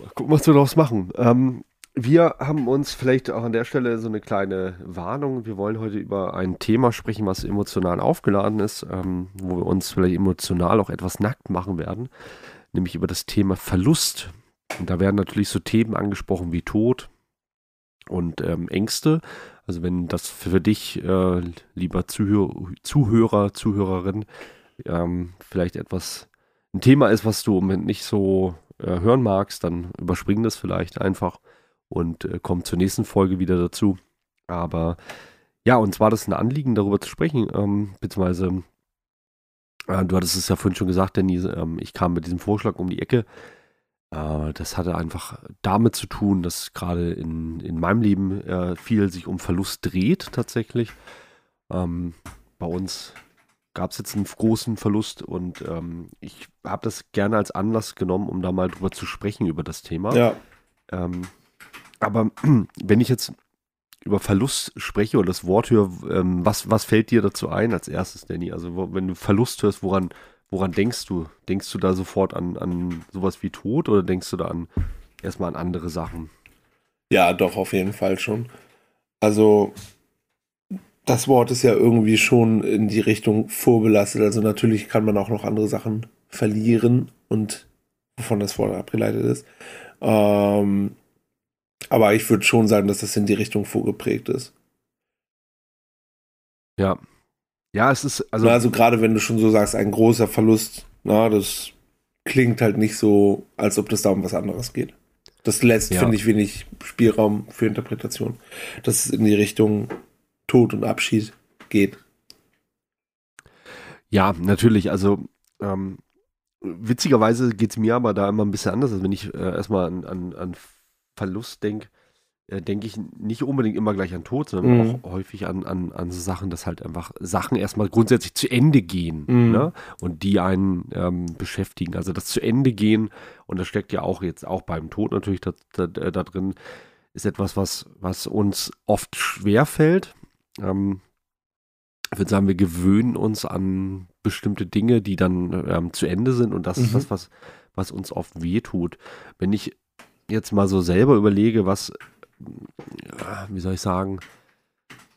Speaker 2: Mal gucken, was wir daraus machen. Ähm, wir haben uns vielleicht auch an der Stelle so eine kleine Warnung. Wir wollen heute über ein Thema sprechen, was emotional aufgeladen ist, ähm, wo wir uns vielleicht emotional auch etwas nackt machen werden, nämlich über das Thema Verlust. Und da werden natürlich so Themen angesprochen wie Tod und ähm, Ängste. Also wenn das für dich, äh, lieber Zuhör Zuhörer, Zuhörerin, ähm, vielleicht etwas ein Thema ist, was du im Moment nicht so äh, hören magst, dann überspring das vielleicht einfach und äh, kommt zur nächsten Folge wieder dazu. Aber ja, uns war das ein Anliegen, darüber zu sprechen, ähm, beziehungsweise äh, du hattest es ja vorhin schon gesagt, Danny, ähm, ich kam mit diesem Vorschlag um die Ecke. Äh, das hatte einfach damit zu tun, dass gerade in, in meinem Leben äh, viel sich um Verlust dreht tatsächlich. Ähm, bei uns gab es jetzt einen großen Verlust und ähm, ich habe das gerne als Anlass genommen, um da mal drüber zu sprechen über das Thema.
Speaker 1: Ja.
Speaker 2: Ähm, aber wenn ich jetzt über Verlust spreche oder das Wort höre, ähm, was, was fällt dir dazu ein als erstes, Danny? Also wo, wenn du Verlust hörst, woran, woran denkst du? Denkst du da sofort an, an sowas wie Tod oder denkst du da an erstmal an andere Sachen?
Speaker 1: Ja, doch, auf jeden Fall schon. Also das Wort ist ja irgendwie schon in die Richtung vorbelastet. Also natürlich kann man auch noch andere Sachen verlieren und wovon das Wort abgeleitet ist. Ähm, aber ich würde schon sagen, dass das in die Richtung vorgeprägt ist.
Speaker 2: Ja. Ja, es ist, also.
Speaker 1: Also, gerade wenn du schon so sagst, ein großer Verlust, na, das klingt halt nicht so, als ob das da um was anderes geht. Das lässt,
Speaker 2: Ja.
Speaker 1: finde ich, wenig Spielraum für Interpretation. Dass es in die Richtung Tod und Abschied geht.
Speaker 2: Ja, natürlich. Also, ähm, witzigerweise geht es mir aber da immer ein bisschen anders. Also, wenn ich äh, erstmal an, an, an Verlust denke, äh, denke ich nicht unbedingt immer gleich an Tod, sondern
Speaker 1: Mhm.
Speaker 2: auch häufig an, an, an so Sachen, dass halt einfach Sachen erstmal grundsätzlich zu Ende gehen
Speaker 1: Mhm.
Speaker 2: ne? und die einen ähm, beschäftigen. Also das zu Ende gehen, und das steckt ja auch jetzt auch beim Tod natürlich da, da, da drin, ist etwas, was, was uns oft schwerfällt. Ähm, ich würde sagen, wir gewöhnen uns an bestimmte Dinge, die dann ähm, zu Ende sind und das ist
Speaker 1: Mhm.
Speaker 2: das, was, was uns oft wehtut. Wenn ich jetzt mal so selber überlege, was, ja, wie soll ich sagen,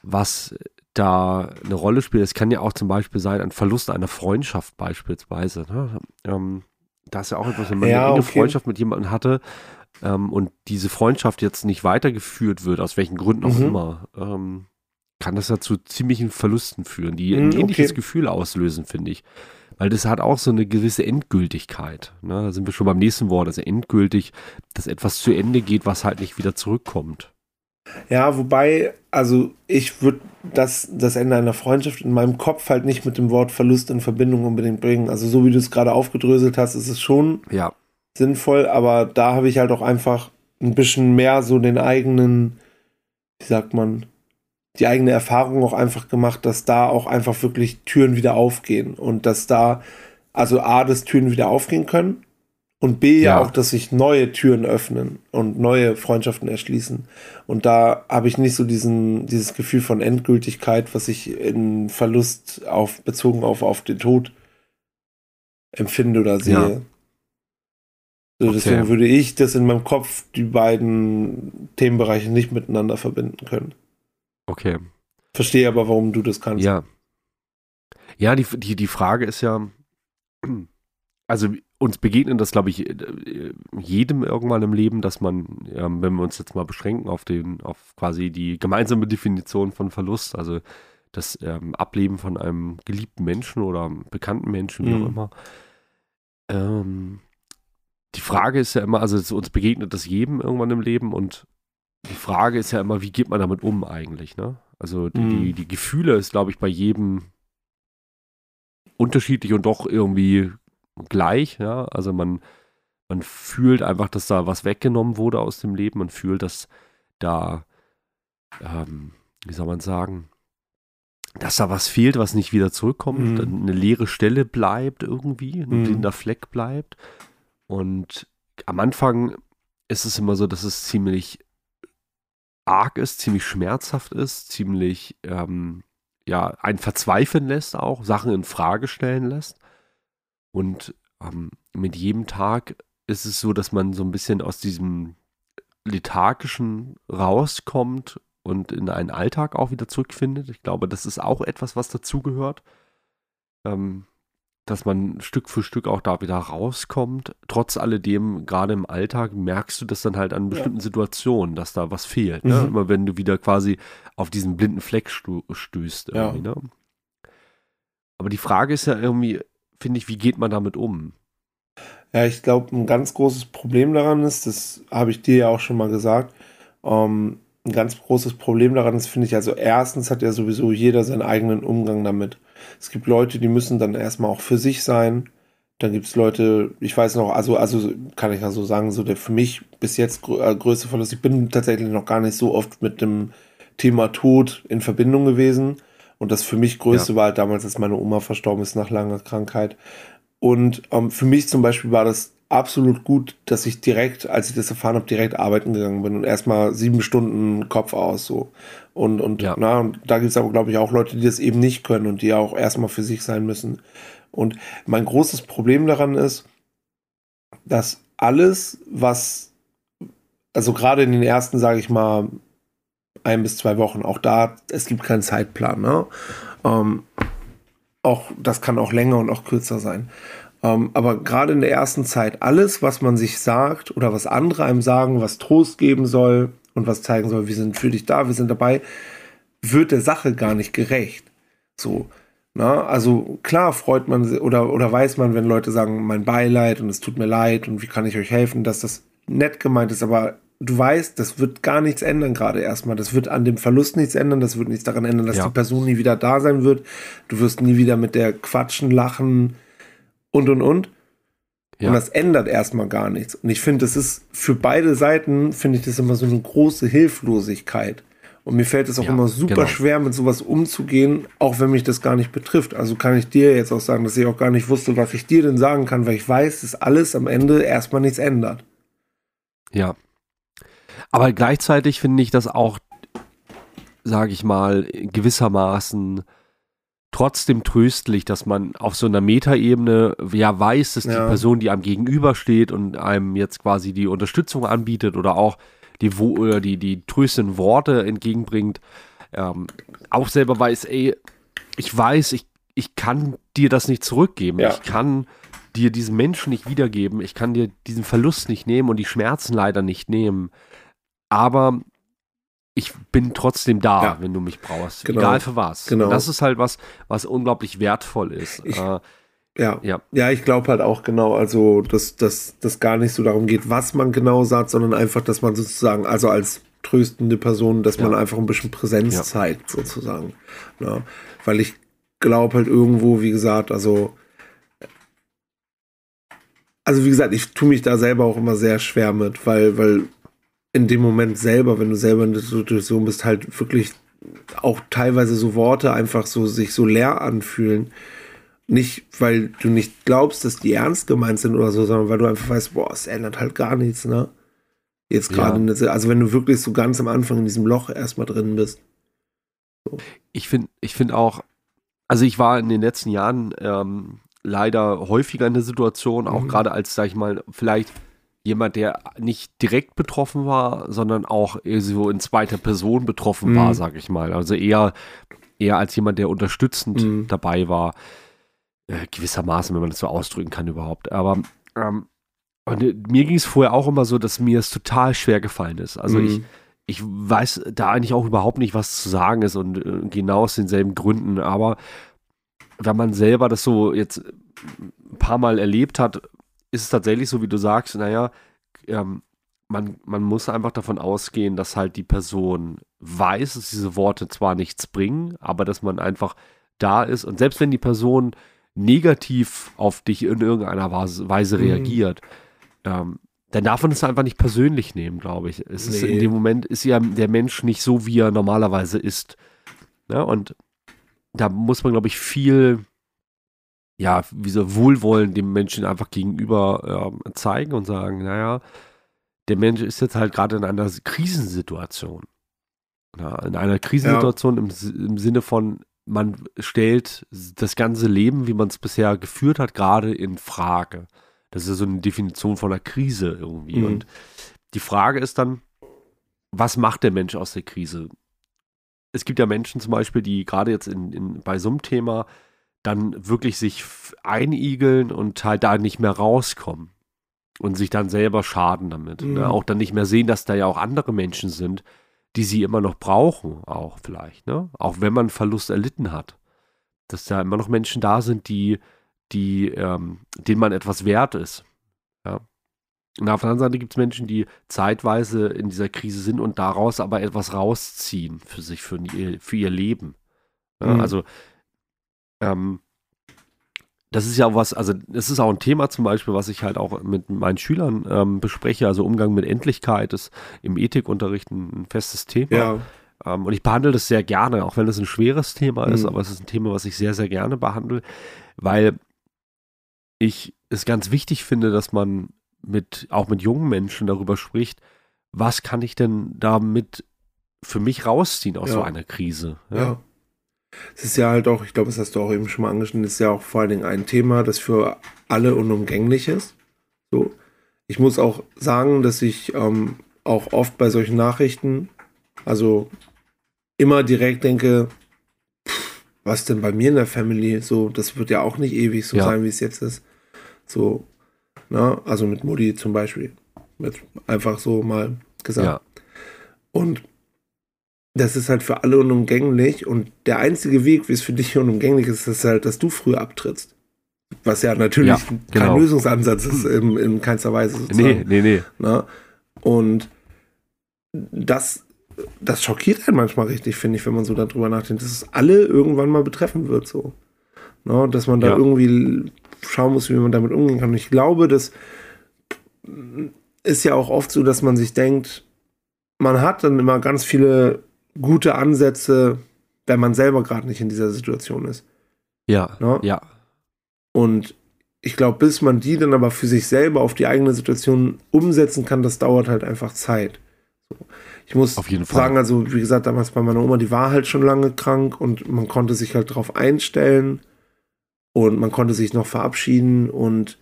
Speaker 2: was da eine Rolle spielt, es kann ja auch zum Beispiel sein, ein Verlust einer Freundschaft beispielsweise. Ne? Ähm, da ist ja auch etwas, wenn man
Speaker 1: Ja,
Speaker 2: eine enge
Speaker 1: okay.
Speaker 2: Freundschaft mit jemandem hatte ähm, und diese Freundschaft jetzt nicht weitergeführt wird, aus welchen Gründen auch
Speaker 1: Mhm.
Speaker 2: immer, ähm, kann das ja zu ziemlichen Verlusten führen, die
Speaker 1: Mhm,
Speaker 2: ein ähnliches
Speaker 1: okay.
Speaker 2: Gefühl auslösen, finde ich. Weil das hat auch so eine gewisse Endgültigkeit. Ne? Da sind wir schon beim nächsten Wort, also endgültig, dass etwas zu Ende geht, was halt nicht wieder zurückkommt.
Speaker 1: Ja, wobei, also ich würde das, das Ende einer Freundschaft in meinem Kopf halt nicht mit dem Wort Verlust in Verbindung unbedingt bringen. Also so wie du es gerade aufgedröselt hast, ist es schon
Speaker 2: Ja,
Speaker 1: sinnvoll, aber da habe ich halt auch einfach ein bisschen mehr so den eigenen, wie sagt man, die eigene Erfahrung auch einfach gemacht, dass da auch einfach wirklich Türen wieder aufgehen und dass da, also A, dass Türen wieder aufgehen können und B, ja,
Speaker 2: Ja.
Speaker 1: auch, dass sich neue Türen öffnen und neue Freundschaften erschließen. Und da habe ich nicht so diesen, dieses Gefühl von Endgültigkeit, was ich in Verlust auf, bezogen auf, auf den Tod empfinde oder sehe.
Speaker 2: Ja.
Speaker 1: So,
Speaker 2: Okay.
Speaker 1: deswegen würde ich das in meinem Kopf die beiden Themenbereiche nicht miteinander verbinden können.
Speaker 2: Okay.
Speaker 1: Verstehe aber, warum du das kannst.
Speaker 2: Ja. Ja, die, die, die Frage ist ja, also uns begegnet das, glaube ich, äh, jedem irgendwann im Leben, dass man, ähm, wenn wir uns jetzt mal beschränken auf den, auf quasi die gemeinsame Definition von Verlust, also das ähm, Ableben von einem geliebten Menschen oder bekannten Menschen, wie
Speaker 1: Mhm.
Speaker 2: auch immer. Ähm, die Frage ist ja immer, also uns begegnet das jedem irgendwann im Leben und die Frage ist ja immer, wie geht man damit um eigentlich, ne? Also die,
Speaker 1: Mhm.
Speaker 2: die, die Gefühle ist, glaube ich, bei jedem unterschiedlich und doch irgendwie gleich, ja. Also man, man fühlt einfach, dass da was weggenommen wurde aus dem Leben. Man fühlt, dass da, ähm, wie soll man sagen, dass da was fehlt, was nicht wieder zurückkommt,
Speaker 1: Mhm.
Speaker 2: eine leere Stelle bleibt irgendwie, ein
Speaker 1: Mhm.
Speaker 2: blinder Fleck bleibt. Und am Anfang ist es immer so, dass es ziemlich arg ist, ziemlich schmerzhaft ist, ziemlich, ähm, ja einen verzweifeln lässt, auch Sachen in Frage stellen lässt. Und ähm, mit jedem Tag ist es so, dass man so ein bisschen aus diesem lethargischen rauskommt und in einen Alltag auch wieder zurückfindet. Ich glaube, das ist auch etwas, was dazugehört. Ähm, dass man Stück für Stück auch da wieder rauskommt. Trotz alledem, gerade im Alltag, merkst du das dann halt an bestimmten ja. Situationen, dass da was fehlt. Ne? Mhm. Immer wenn du wieder quasi auf diesen blinden Fleck stößt. Ja. Ne? Aber die Frage ist ja irgendwie, finde ich, wie geht man damit um?
Speaker 1: Ja, ich glaube, ein ganz großes Problem daran ist, das habe ich dir ja auch schon mal gesagt, ähm, ein ganz großes Problem daran ist, finde ich, also erstens hat ja sowieso jeder seinen eigenen Umgang damit. Es gibt Leute, die müssen dann erstmal auch für sich sein. Dann gibt es Leute, ich weiß noch, also, also kann ich ja so sagen, so der für mich bis jetzt grö äh, größte Verlust. Ich bin tatsächlich noch gar nicht so oft mit dem Thema Tod in Verbindung gewesen. Und das für mich größte ja. war halt damals, als meine Oma verstorben ist nach langer Krankheit. Und ähm, für mich zum Beispiel war das absolut gut, dass ich direkt, als ich das erfahren habe, direkt arbeiten gegangen bin und erstmal sieben Stunden Kopf aus so. Und, und, ja. na, und da gibt es aber, glaube ich, auch Leute, die das eben nicht können und die auch erstmal für sich sein müssen. Und mein großes Problem daran ist, dass alles, was, also gerade in den ersten, sage ich mal, ein bis zwei Wochen, auch da, es gibt keinen Zeitplan, ne? Ähm, auch, das kann auch länger und auch kürzer sein. Ähm, aber gerade in der ersten Zeit, alles, was man sich sagt oder was andere einem sagen, was Trost geben soll und was zeigen soll, wir sind für dich da, wir sind dabei, wird der Sache gar nicht gerecht. So. Na, also klar freut man oder, oder weiß man, wenn Leute sagen, mein Beileid und es tut mir leid und wie kann ich euch helfen, dass das nett gemeint ist, aber du weißt, das wird gar nichts ändern gerade erstmal. Das wird an dem Verlust nichts ändern, das wird nichts daran ändern, dass ja. die Person nie wieder da sein wird. Du wirst nie wieder mit der quatschen, lachen, und und und. Ja. Und das ändert erstmal gar nichts. Und ich finde, das ist für beide Seiten, finde ich das immer so eine große Hilflosigkeit. Und mir fällt es auch ja, immer super genau. schwer, mit sowas umzugehen, auch wenn mich das gar nicht betrifft. Also kann ich dir jetzt auch sagen, dass ich auch gar nicht wusste, was ich dir denn sagen kann, weil ich weiß, dass alles am Ende erstmal nichts ändert.
Speaker 2: Ja. Aber gleichzeitig finde ich das auch, sage ich mal, gewissermaßen trotzdem tröstlich, dass man auf so einer Metaebene ja weiß, dass ja. die Person, die einem gegenübersteht und einem jetzt quasi die Unterstützung anbietet oder auch die, oder die, die tröstenden Worte entgegenbringt, ähm, auch selber weiß, ey, ich weiß, ich, ich kann dir das nicht zurückgeben. Ja. Ich kann dir diesen Menschen nicht wiedergeben. Ich kann dir diesen Verlust nicht nehmen und die Schmerzen leider nicht nehmen. Aber ich bin trotzdem da, ja. wenn du mich brauchst. Genau. Egal für was. Genau. Und das ist halt was, was unglaublich wertvoll ist.
Speaker 1: Ich, äh, ja. ja. Ja, ich glaube halt auch genau, also, dass das gar nicht so darum geht, was man genau sagt, sondern einfach, dass man sozusagen, also als tröstende Person, dass ja. man einfach ein bisschen Präsenz ja. zeigt, sozusagen. Ja. Weil ich glaube halt irgendwo, wie gesagt, also, also wie gesagt, ich tue mich da selber auch immer sehr schwer mit, weil, weil in dem Moment selber, wenn du selber in der Situation bist, halt wirklich auch teilweise so Worte einfach so sich so leer anfühlen. Nicht, weil du nicht glaubst, dass die ernst gemeint sind oder so, sondern weil du einfach weißt, boah, es ändert halt gar nichts, ne? Jetzt gerade, ja. also wenn du wirklich so ganz am Anfang in diesem Loch erstmal drin bist.
Speaker 2: So. Ich finde, ich finde auch, also ich war in den letzten Jahren ähm, leider häufiger in der Situation, auch mhm. gerade als, sag ich mal, vielleicht jemand, der nicht direkt betroffen war, sondern auch so in zweiter Person betroffen mhm. war, sag ich mal. Also eher, eher als jemand, der unterstützend mhm. dabei war. Äh, gewissermaßen, wenn man das so ausdrücken kann überhaupt. Aber ähm, und äh, mir ging es vorher auch immer so, dass mir es total schwer gefallen ist. Also mhm. ich, ich weiß da eigentlich auch überhaupt nicht, was zu sagen ist und äh, genau aus denselben Gründen. Aber wenn man selber das so jetzt ein paar Mal erlebt hat, ist es tatsächlich so, wie du sagst, naja, ähm, man, man muss einfach davon ausgehen, dass halt die Person weiß, dass diese Worte zwar nichts bringen, aber dass man einfach da ist und selbst wenn die Person negativ auf dich in irgendeiner Weise mhm. reagiert, mhm. ähm, dann darf man es einfach nicht persönlich nehmen, glaube ich. Es nee. ist in dem Moment ist ja der Mensch nicht so, wie er normalerweise ist. Ja, und da muss man, glaube ich, viel ja, wie so Wohlwollen dem Menschen einfach gegenüber äh, zeigen und sagen, naja, der Mensch ist jetzt halt gerade in einer Krisensituation. Ja, in einer Krisensituation ja. im, im Sinne von, man stellt das ganze Leben, wie man es bisher geführt hat, gerade in Frage. Das ist ja so eine Definition von einer Krise irgendwie.
Speaker 1: Mhm.
Speaker 2: Und die Frage ist dann, was macht der Mensch aus der Krise? Es gibt ja Menschen zum Beispiel, die gerade jetzt in, in, bei so einem Thema dann wirklich sich einigeln und halt da nicht mehr rauskommen und sich dann selber schaden damit.
Speaker 1: Mhm.
Speaker 2: Ne? Auch dann nicht mehr sehen, dass da ja auch andere Menschen sind, die sie immer noch brauchen, auch vielleicht. Ne? Auch wenn man Verlust erlitten hat. Dass da immer noch Menschen da sind, die, die, ähm, denen man etwas wert ist. Ja. Und auf der anderen Seite gibt es Menschen, die zeitweise in dieser Krise sind und daraus aber etwas rausziehen für sich, für ihr, für ihr Leben. Ja,
Speaker 1: Mhm.
Speaker 2: Also, ähm, das ist ja auch was, also das ist auch ein Thema zum Beispiel, was ich halt auch mit meinen Schülern ähm, bespreche. Also Umgang mit Endlichkeit ist im Ethikunterricht ein, festes Thema.
Speaker 1: Ja,
Speaker 2: Ähm, und ich behandle das sehr gerne, auch wenn es ein schweres Thema ist,
Speaker 1: Mhm.
Speaker 2: aber es ist ein Thema, was ich sehr, sehr gerne behandle, weil ich es ganz wichtig finde, dass man mit, auch mit jungen Menschen darüber spricht, was kann ich denn damit für mich rausziehen aus
Speaker 1: Ja.
Speaker 2: so einer Krise?
Speaker 1: ja. Es ist ja halt auch, ich glaube, das hast du auch eben schon mal angeschnitten, es ist ja auch vor allen Dingen ein Thema, das für alle unumgänglich ist. So. Ich muss auch sagen, dass ich ähm, auch oft bei solchen Nachrichten, also immer direkt denke, pff, was denn bei mir in der Family? So, das wird ja auch nicht ewig so
Speaker 2: Ja.
Speaker 1: sein, wie es jetzt ist. So, ne? Also mit Mutti zum Beispiel. Mit einfach so mal gesagt.
Speaker 2: Ja,
Speaker 1: Und das ist halt für alle unumgänglich. Und der einzige Weg, wie es für dich unumgänglich ist, ist halt, dass du früh abtrittst. Was ja natürlich
Speaker 2: Ja,
Speaker 1: kein
Speaker 2: genau.
Speaker 1: Lösungsansatz ist in, in keinster Weise.
Speaker 2: nee,
Speaker 1: Sozusagen.
Speaker 2: nee, nee.
Speaker 1: Ne? Und das, das schockiert einen manchmal richtig, finde ich, wenn man so darüber nachdenkt, dass es alle irgendwann mal betreffen wird. So. Ne? Dass man da
Speaker 2: Ja.
Speaker 1: irgendwie schauen muss, wie man damit umgehen kann. Und ich glaube, das ist ja auch oft so, dass man sich denkt, man hat dann immer ganz viele gute Ansätze, wenn man selber gerade nicht in dieser Situation ist.
Speaker 2: Ja,
Speaker 1: Ne?
Speaker 2: ja,
Speaker 1: Und ich glaube, bis man die dann aber für sich selber auf die eigene Situation umsetzen kann, das dauert halt einfach Zeit. So. Ich muss
Speaker 2: Auf jeden Fall.
Speaker 1: sagen, also wie gesagt, damals bei meiner Oma, die war halt schon lange krank und man konnte sich halt drauf einstellen und man konnte sich noch verabschieden und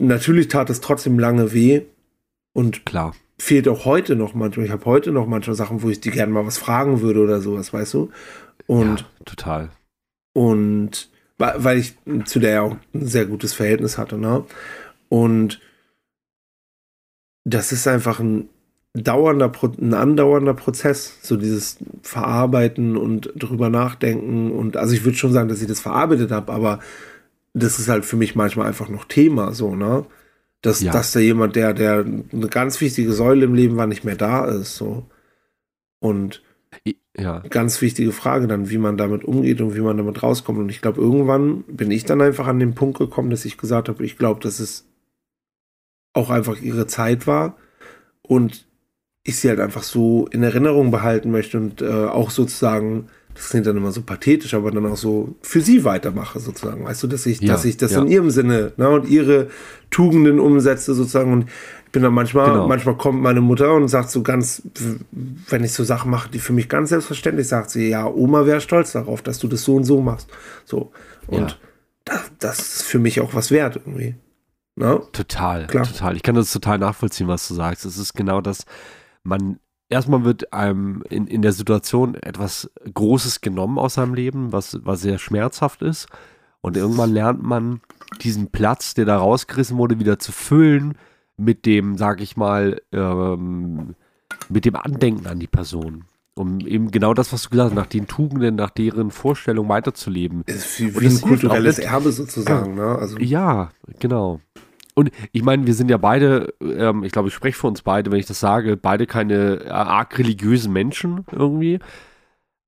Speaker 1: natürlich tat es trotzdem lange weh und
Speaker 2: klar.
Speaker 1: Fehlt auch heute noch manchmal. Ich habe heute noch manche Sachen, wo ich die gerne mal was fragen würde oder sowas, weißt du? Und
Speaker 2: ja, total.
Speaker 1: und weil ich zu der ja auch ein sehr gutes Verhältnis hatte, ne? Und das ist einfach ein dauernder, ein andauernder Prozess, so dieses Verarbeiten und drüber nachdenken und also ich würde schon sagen, dass ich das verarbeitet habe, aber das ist halt für mich manchmal einfach noch Thema, so, ne? Dass,
Speaker 2: Ja.
Speaker 1: dass da jemand, der, der eine ganz wichtige Säule im Leben war, nicht mehr da ist, so. Und
Speaker 2: Ja,
Speaker 1: ganz wichtige Frage dann, wie man damit umgeht und wie man damit rauskommt. Und ich glaube, irgendwann bin ich dann einfach an den Punkt gekommen, dass ich gesagt habe, ich glaube, dass es auch einfach ihre Zeit war und ich sie halt einfach so in Erinnerung behalten möchte und äh, auch sozusagen, das klingt dann immer so pathetisch, aber dann auch so für sie weitermache sozusagen. Weißt du, dass ich,
Speaker 2: Ja,
Speaker 1: dass ich das
Speaker 2: ja.
Speaker 1: in ihrem Sinne ne, und ihre Tugenden umsetze sozusagen und ich bin dann manchmal,
Speaker 2: Genau.
Speaker 1: manchmal kommt meine Mutter und sagt so ganz, wenn ich so Sachen mache, die für mich ganz selbstverständlich, sagt sie, ja, Oma wäre stolz darauf, dass du das so und so machst. So. Und
Speaker 2: Ja.
Speaker 1: das, das ist für mich auch was wert irgendwie. Ne?
Speaker 2: Total,
Speaker 1: Klar.
Speaker 2: total. Ich kann das total nachvollziehen, was du sagst. Es ist genau das, man, erstmal wird einem in, in der Situation etwas Großes genommen aus seinem Leben, was, was sehr schmerzhaft ist. Und irgendwann lernt man diesen Platz, der da rausgerissen wurde, wieder zu füllen mit dem, sag ich mal, ähm, mit dem Andenken an die Person. Um eben genau das, was du gesagt hast, nach den Tugenden, nach deren Vorstellung weiterzuleben.
Speaker 1: Ist wie, wie ein kulturelles. Erbe sozusagen. Ne? Also,
Speaker 2: Ja, genau. Und ich meine, wir sind ja beide, ähm, ich glaube, ich spreche für uns beide, wenn ich das sage, beide keine äh, arg religiösen Menschen irgendwie,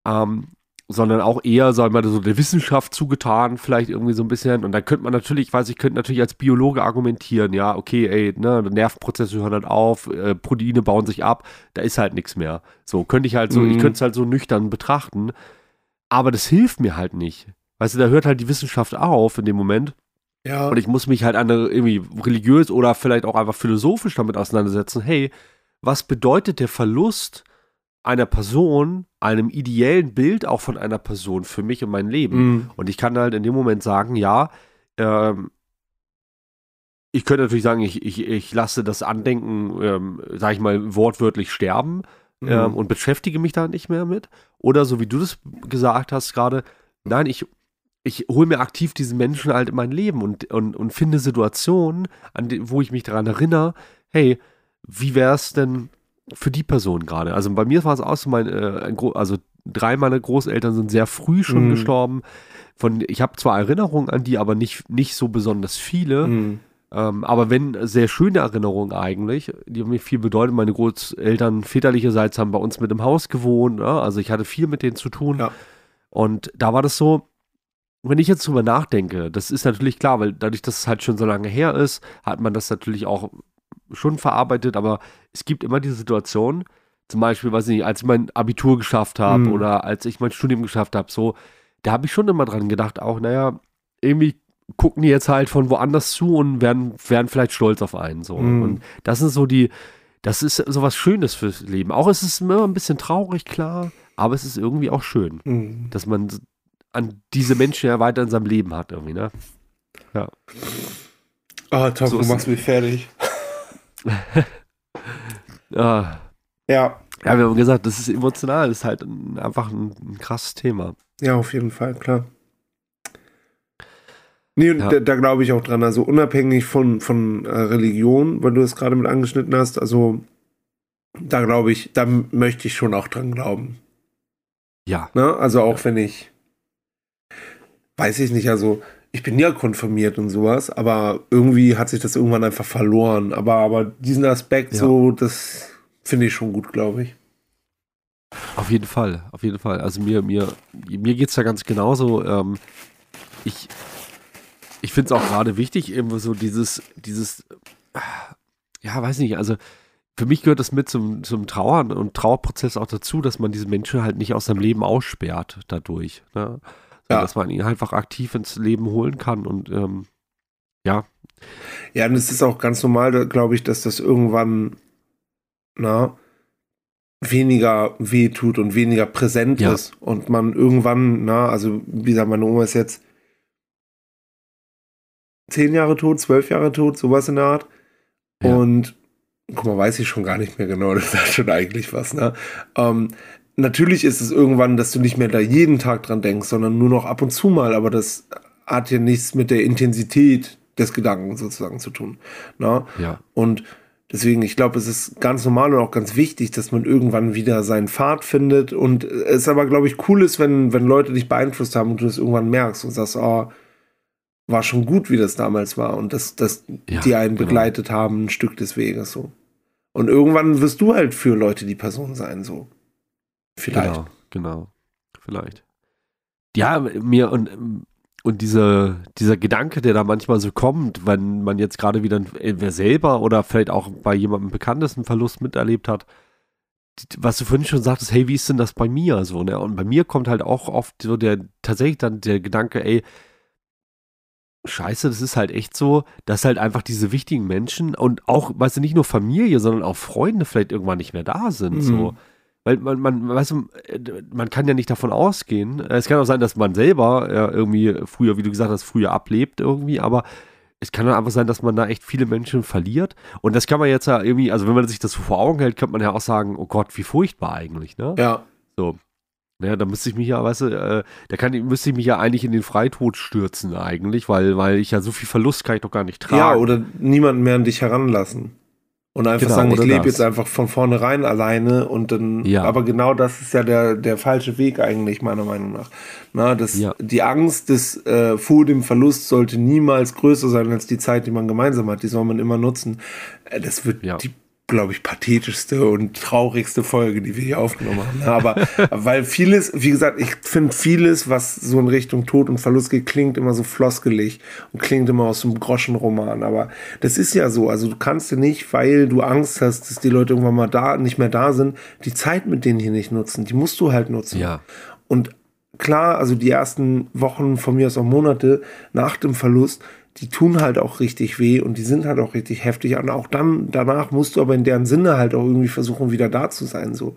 Speaker 2: ähm, sondern auch eher, sagen wir mal, so der Wissenschaft zugetan, vielleicht irgendwie so ein bisschen. Und da könnte man natürlich, ich weiß, ich könnte natürlich als Biologe argumentieren, ja, okay, ey, ne, Nervenprozesse hören halt auf, äh, Proteine bauen sich ab, da ist halt nichts mehr. So, könnte ich halt so, ich
Speaker 1: Mhm.
Speaker 2: könnte es halt so nüchtern betrachten, aber das hilft mir halt nicht. Weißt du, da hört halt die Wissenschaft auf in dem Moment.
Speaker 1: Ja.
Speaker 2: Und ich muss mich halt an irgendwie religiös oder vielleicht auch einfach philosophisch damit auseinandersetzen. Hey, was bedeutet der Verlust einer Person, einem ideellen Bild auch von einer Person für mich und mein Leben.
Speaker 1: Mhm.
Speaker 2: Und ich kann halt in dem Moment sagen, ja, ähm, ich könnte natürlich sagen, ich, ich, ich lasse das Andenken, ähm, sag ich mal, wortwörtlich sterben
Speaker 1: Mhm.
Speaker 2: ähm, und beschäftige mich da nicht mehr mit. Oder so wie du das gesagt hast gerade, nein, ich, ich hole mir aktiv diesen Menschen halt in mein Leben und, und, und finde Situationen, an die, wo ich mich daran erinnere, hey, wie wäre es denn für die Person gerade? Also bei mir war es auch so, mein, äh, also drei meiner Großeltern sind sehr früh schon
Speaker 1: Mhm.
Speaker 2: gestorben. Von, ich habe zwar Erinnerungen an die, aber nicht, nicht so besonders viele.
Speaker 1: Mhm.
Speaker 2: Ähm, aber wenn sehr schöne Erinnerungen eigentlich, die haben mir viel bedeutet. Meine Großeltern väterlicherseits haben bei uns mit im Haus gewohnt. Ja? Also ich hatte viel mit denen zu tun.
Speaker 1: Ja.
Speaker 2: Und da war das so, wenn ich jetzt drüber nachdenke, das ist natürlich klar, weil dadurch, dass es halt schon so lange her ist, hat man das natürlich auch schon verarbeitet. Aber es gibt immer diese Situation, zum Beispiel, weiß ich nicht, als ich mein Abitur geschafft habe
Speaker 1: Mhm.
Speaker 2: oder als ich mein Studium geschafft habe, so, da habe ich schon immer dran gedacht, auch, naja, irgendwie gucken die jetzt halt von woanders zu und werden, werden vielleicht stolz auf einen. So.
Speaker 1: Mhm.
Speaker 2: Und das sind so die, das ist so was Schönes fürs Leben. Auch es ist immer ein bisschen traurig, klar, aber es ist irgendwie auch schön,
Speaker 1: Mhm.
Speaker 2: dass man an diese Menschen ja weiter in seinem Leben hat, irgendwie, ne?
Speaker 1: Ah, Tom,
Speaker 2: So
Speaker 1: du machst mich fertig.
Speaker 2: Ah,
Speaker 1: Ja,
Speaker 2: ja, wir haben gesagt, das ist emotional, das ist halt ein, einfach ein, ein krasses Thema.
Speaker 1: ja, auf jeden Fall, klar. Nee, und
Speaker 2: Ja.
Speaker 1: da, da glaube ich auch dran. Also unabhängig von, von äh, Religion, weil du es gerade mit angeschnitten hast, also da glaube ich, da möchte ich schon auch dran glauben.
Speaker 2: Ja,
Speaker 1: Ne? Also auch wenn ich, weiß ich nicht, also ich bin ja konfirmiert und sowas, aber irgendwie hat sich das irgendwann einfach verloren. Aber, aber diesen Aspekt
Speaker 2: Ja.
Speaker 1: so, das finde ich schon gut, glaube ich.
Speaker 2: Auf jeden Fall, auf jeden Fall. Also mir, mir, mir geht es da ganz genauso. Ähm, ich ich finde es auch gerade wichtig, eben so dieses, dieses, ja, weiß nicht, also für mich gehört das mit zum, zum Trauern und Trauerprozess auch dazu, dass man diese Menschen halt nicht aus seinem Leben aussperrt dadurch. Ne?
Speaker 1: Ja.
Speaker 2: Dass man ihn einfach aktiv ins Leben holen kann und ähm, ja,
Speaker 1: Ja, und es ist auch ganz normal, glaube ich, dass das irgendwann, na, weniger wehtut und weniger präsent
Speaker 2: Ja.
Speaker 1: ist. Und man irgendwann, na, also wie gesagt, meine Oma ist jetzt zehn Jahre tot, zwölf Jahre tot, sowas in der Art.
Speaker 2: Ja.
Speaker 1: Und guck mal, weiß ich schon gar nicht mehr genau, das ist schon eigentlich was, ne? Ähm, natürlich ist es irgendwann, dass du nicht mehr da jeden Tag dran denkst, sondern nur noch ab und zu mal, aber das hat ja nichts mit der Intensität des Gedanken sozusagen zu tun. Ne?
Speaker 2: ja,
Speaker 1: Und deswegen, ich glaube, es ist ganz normal und auch ganz wichtig, dass man irgendwann wieder seinen Pfad findet. Und es aber, glaube ich, cool ist, wenn, wenn Leute dich beeinflusst haben und du das irgendwann merkst und sagst, oh, war schon gut, wie das damals war. Und dass, dass
Speaker 2: Ja,
Speaker 1: die einen
Speaker 2: genau.
Speaker 1: begleitet haben, ein Stück des Weges so. Und irgendwann wirst du halt für Leute die Person sein, so. Vielleicht.
Speaker 2: Genau, genau. Vielleicht. Ja, mir und, und diese, dieser Gedanke, der da manchmal so kommt, wenn man jetzt gerade wieder entweder selber oder vielleicht auch bei jemandem Bekanntes einen Verlust miterlebt hat, was du vorhin schon sagtest, hey, wie ist denn das bei mir so, ne? Und bei mir kommt halt auch oft so der, tatsächlich dann der Gedanke, ey, Scheiße, das ist halt echt so, dass halt einfach diese wichtigen Menschen und auch, weißt du, nicht nur Familie, sondern auch Freunde vielleicht irgendwann nicht mehr da sind,
Speaker 1: Mhm.
Speaker 2: so. Weil man, man, weißt du, man kann ja nicht davon ausgehen. Es kann auch sein, dass man selber äh, irgendwie früher, wie du gesagt hast, früher ablebt irgendwie, aber es kann dann einfach sein, dass man da echt viele Menschen verliert. Und das kann man jetzt ja irgendwie, also wenn man sich das so vor Augen hält, könnte man ja auch sagen, oh Gott, wie furchtbar eigentlich, ne?
Speaker 1: Ja.
Speaker 2: So. Ja, da müsste ich mich ja, weißt du, äh, da kann, müsste ich mich ja eigentlich in den Freitod stürzen eigentlich, weil, weil ich ja so viel Verlust kann ich doch gar nicht tragen.
Speaker 1: Ja, oder niemanden mehr an dich heranlassen. Und einfach
Speaker 2: Genau,
Speaker 1: sagen, ich lebe jetzt einfach von vornherein alleine und dann,
Speaker 2: Ja.
Speaker 1: aber genau das ist ja der, der falsche Weg eigentlich, meiner Meinung nach. Na, das,
Speaker 2: Ja.
Speaker 1: Die Angst des, äh, vor dem Verlust sollte niemals größer sein als die Zeit, die man gemeinsam hat. Die soll man immer nutzen. Äh, das wird
Speaker 2: Ja.
Speaker 1: die, glaube ich, pathetischste und traurigste Folge, die wir hier aufgenommen haben. Aber weil vieles, wie gesagt, ich finde vieles, was so in Richtung Tod und Verlust geht, klingt immer so floskelig und klingt immer aus einem Groschenroman. Aber das ist ja so. Also du kannst ja nicht, weil du Angst hast, dass die Leute irgendwann mal da, nicht mehr da sind, die Zeit mit denen hier nicht nutzen. Die musst du halt nutzen.
Speaker 2: Ja.
Speaker 1: Und klar, also die ersten Wochen, von mir aus auch Monate nach dem Verlust, die tun halt auch richtig weh und die sind halt auch richtig heftig. Und auch dann, danach musst du aber in deren Sinne halt auch irgendwie versuchen, wieder da zu sein, so.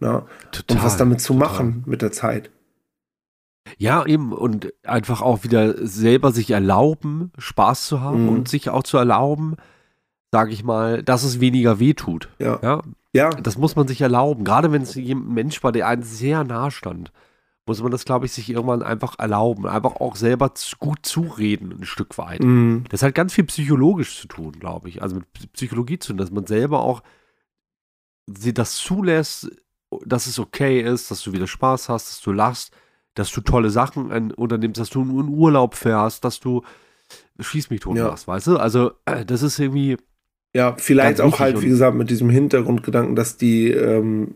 Speaker 1: Na?
Speaker 2: Total,
Speaker 1: und was damit zu
Speaker 2: total.
Speaker 1: machen mit der Zeit.
Speaker 2: Ja, eben, und einfach auch wieder selber sich erlauben, Spaß zu haben
Speaker 1: Mhm.
Speaker 2: und sich auch zu erlauben, sage ich mal, dass es weniger weh tut.
Speaker 1: Ja.
Speaker 2: Ja,
Speaker 1: Ja,
Speaker 2: das muss man sich erlauben. Gerade wenn es ein Mensch war, der einem sehr nah stand, muss man das, glaube ich, sich irgendwann einfach erlauben. Einfach auch selber gut zureden, ein Stück weit.
Speaker 1: mhm.
Speaker 2: Das hat ganz viel psychologisch zu tun, glaube ich. Also mit Psychologie zu tun, dass man selber auch das zulässt, dass es okay ist, dass du wieder Spaß hast, dass du lachst, dass du tolle Sachen unternimmst, dass du in Urlaub fährst, dass du schieß mich tot
Speaker 1: Ja.
Speaker 2: machst, weißt du? Also äh, das ist irgendwie,
Speaker 1: Ja, vielleicht auch halt, wie gesagt, mit diesem Hintergrundgedanken, dass die, ähm,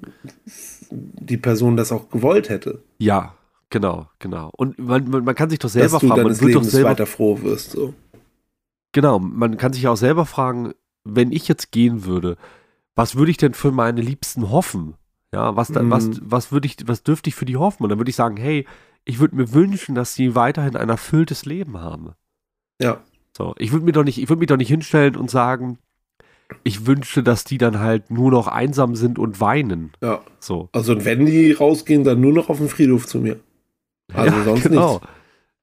Speaker 1: die Person das auch gewollt hätte.
Speaker 2: ja, genau, genau. Und man, man, man kann sich doch selber
Speaker 1: dass du
Speaker 2: fragen, man
Speaker 1: deines
Speaker 2: doch
Speaker 1: Lebens
Speaker 2: selber
Speaker 1: weiter froh wirst. So.
Speaker 2: Genau, man kann sich auch selber fragen, wenn ich jetzt gehen würde, was würde ich denn für meine Liebsten hoffen? Ja, was, da,
Speaker 1: Mhm.
Speaker 2: was, was würde ich, was dürfte ich für die hoffen? Und dann würde ich sagen, hey, ich würde mir wünschen, dass sie weiterhin ein erfülltes Leben haben.
Speaker 1: Ja.
Speaker 2: So, ich würde mir doch nicht, ich würde mich doch nicht hinstellen und sagen, ich wünsche, dass die dann halt nur noch einsam sind und weinen.
Speaker 1: Ja.
Speaker 2: So.
Speaker 1: Also wenn die rausgehen, dann nur noch auf den Friedhof zu mir. Also
Speaker 2: Ja,
Speaker 1: sonst
Speaker 2: genau.
Speaker 1: nichts.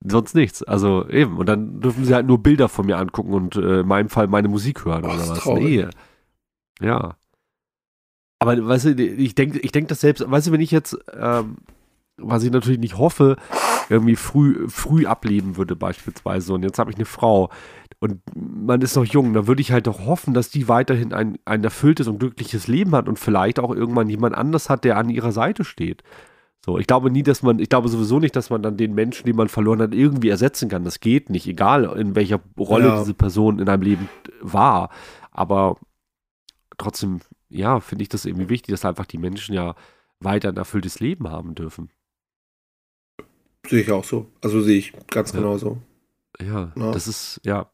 Speaker 2: Sonst nichts. Also eben. Und dann dürfen sie halt nur Bilder von mir angucken und äh, in meinem Fall meine Musik hören
Speaker 1: Ach,
Speaker 2: oder was.
Speaker 1: traurig.
Speaker 2: Nee. Ja. Aber weißt du, ich denke ich denk das selbst, weißt du, wenn ich jetzt, ähm, was ich natürlich nicht hoffe, irgendwie früh, früh ableben würde beispielsweise und jetzt habe ich eine Frau und man ist noch jung, dann würde ich halt doch hoffen, dass die weiterhin ein, ein erfülltes und glückliches Leben hat und vielleicht auch irgendwann jemand anders hat, der an ihrer Seite steht. So, ich glaube nie, dass man, ich glaube sowieso nicht, dass man dann den Menschen, den man verloren hat, irgendwie ersetzen kann. Das geht nicht, egal in welcher Rolle
Speaker 1: Ja.
Speaker 2: diese Person in einem Leben war. Aber trotzdem, ja, finde ich das irgendwie wichtig, dass einfach die Menschen ja weiter ein erfülltes Leben haben dürfen.
Speaker 1: Sehe ich auch so. Also sehe ich ganz
Speaker 2: Ja.
Speaker 1: genau so.
Speaker 2: Ja,
Speaker 1: Ja.
Speaker 2: das ist, ja,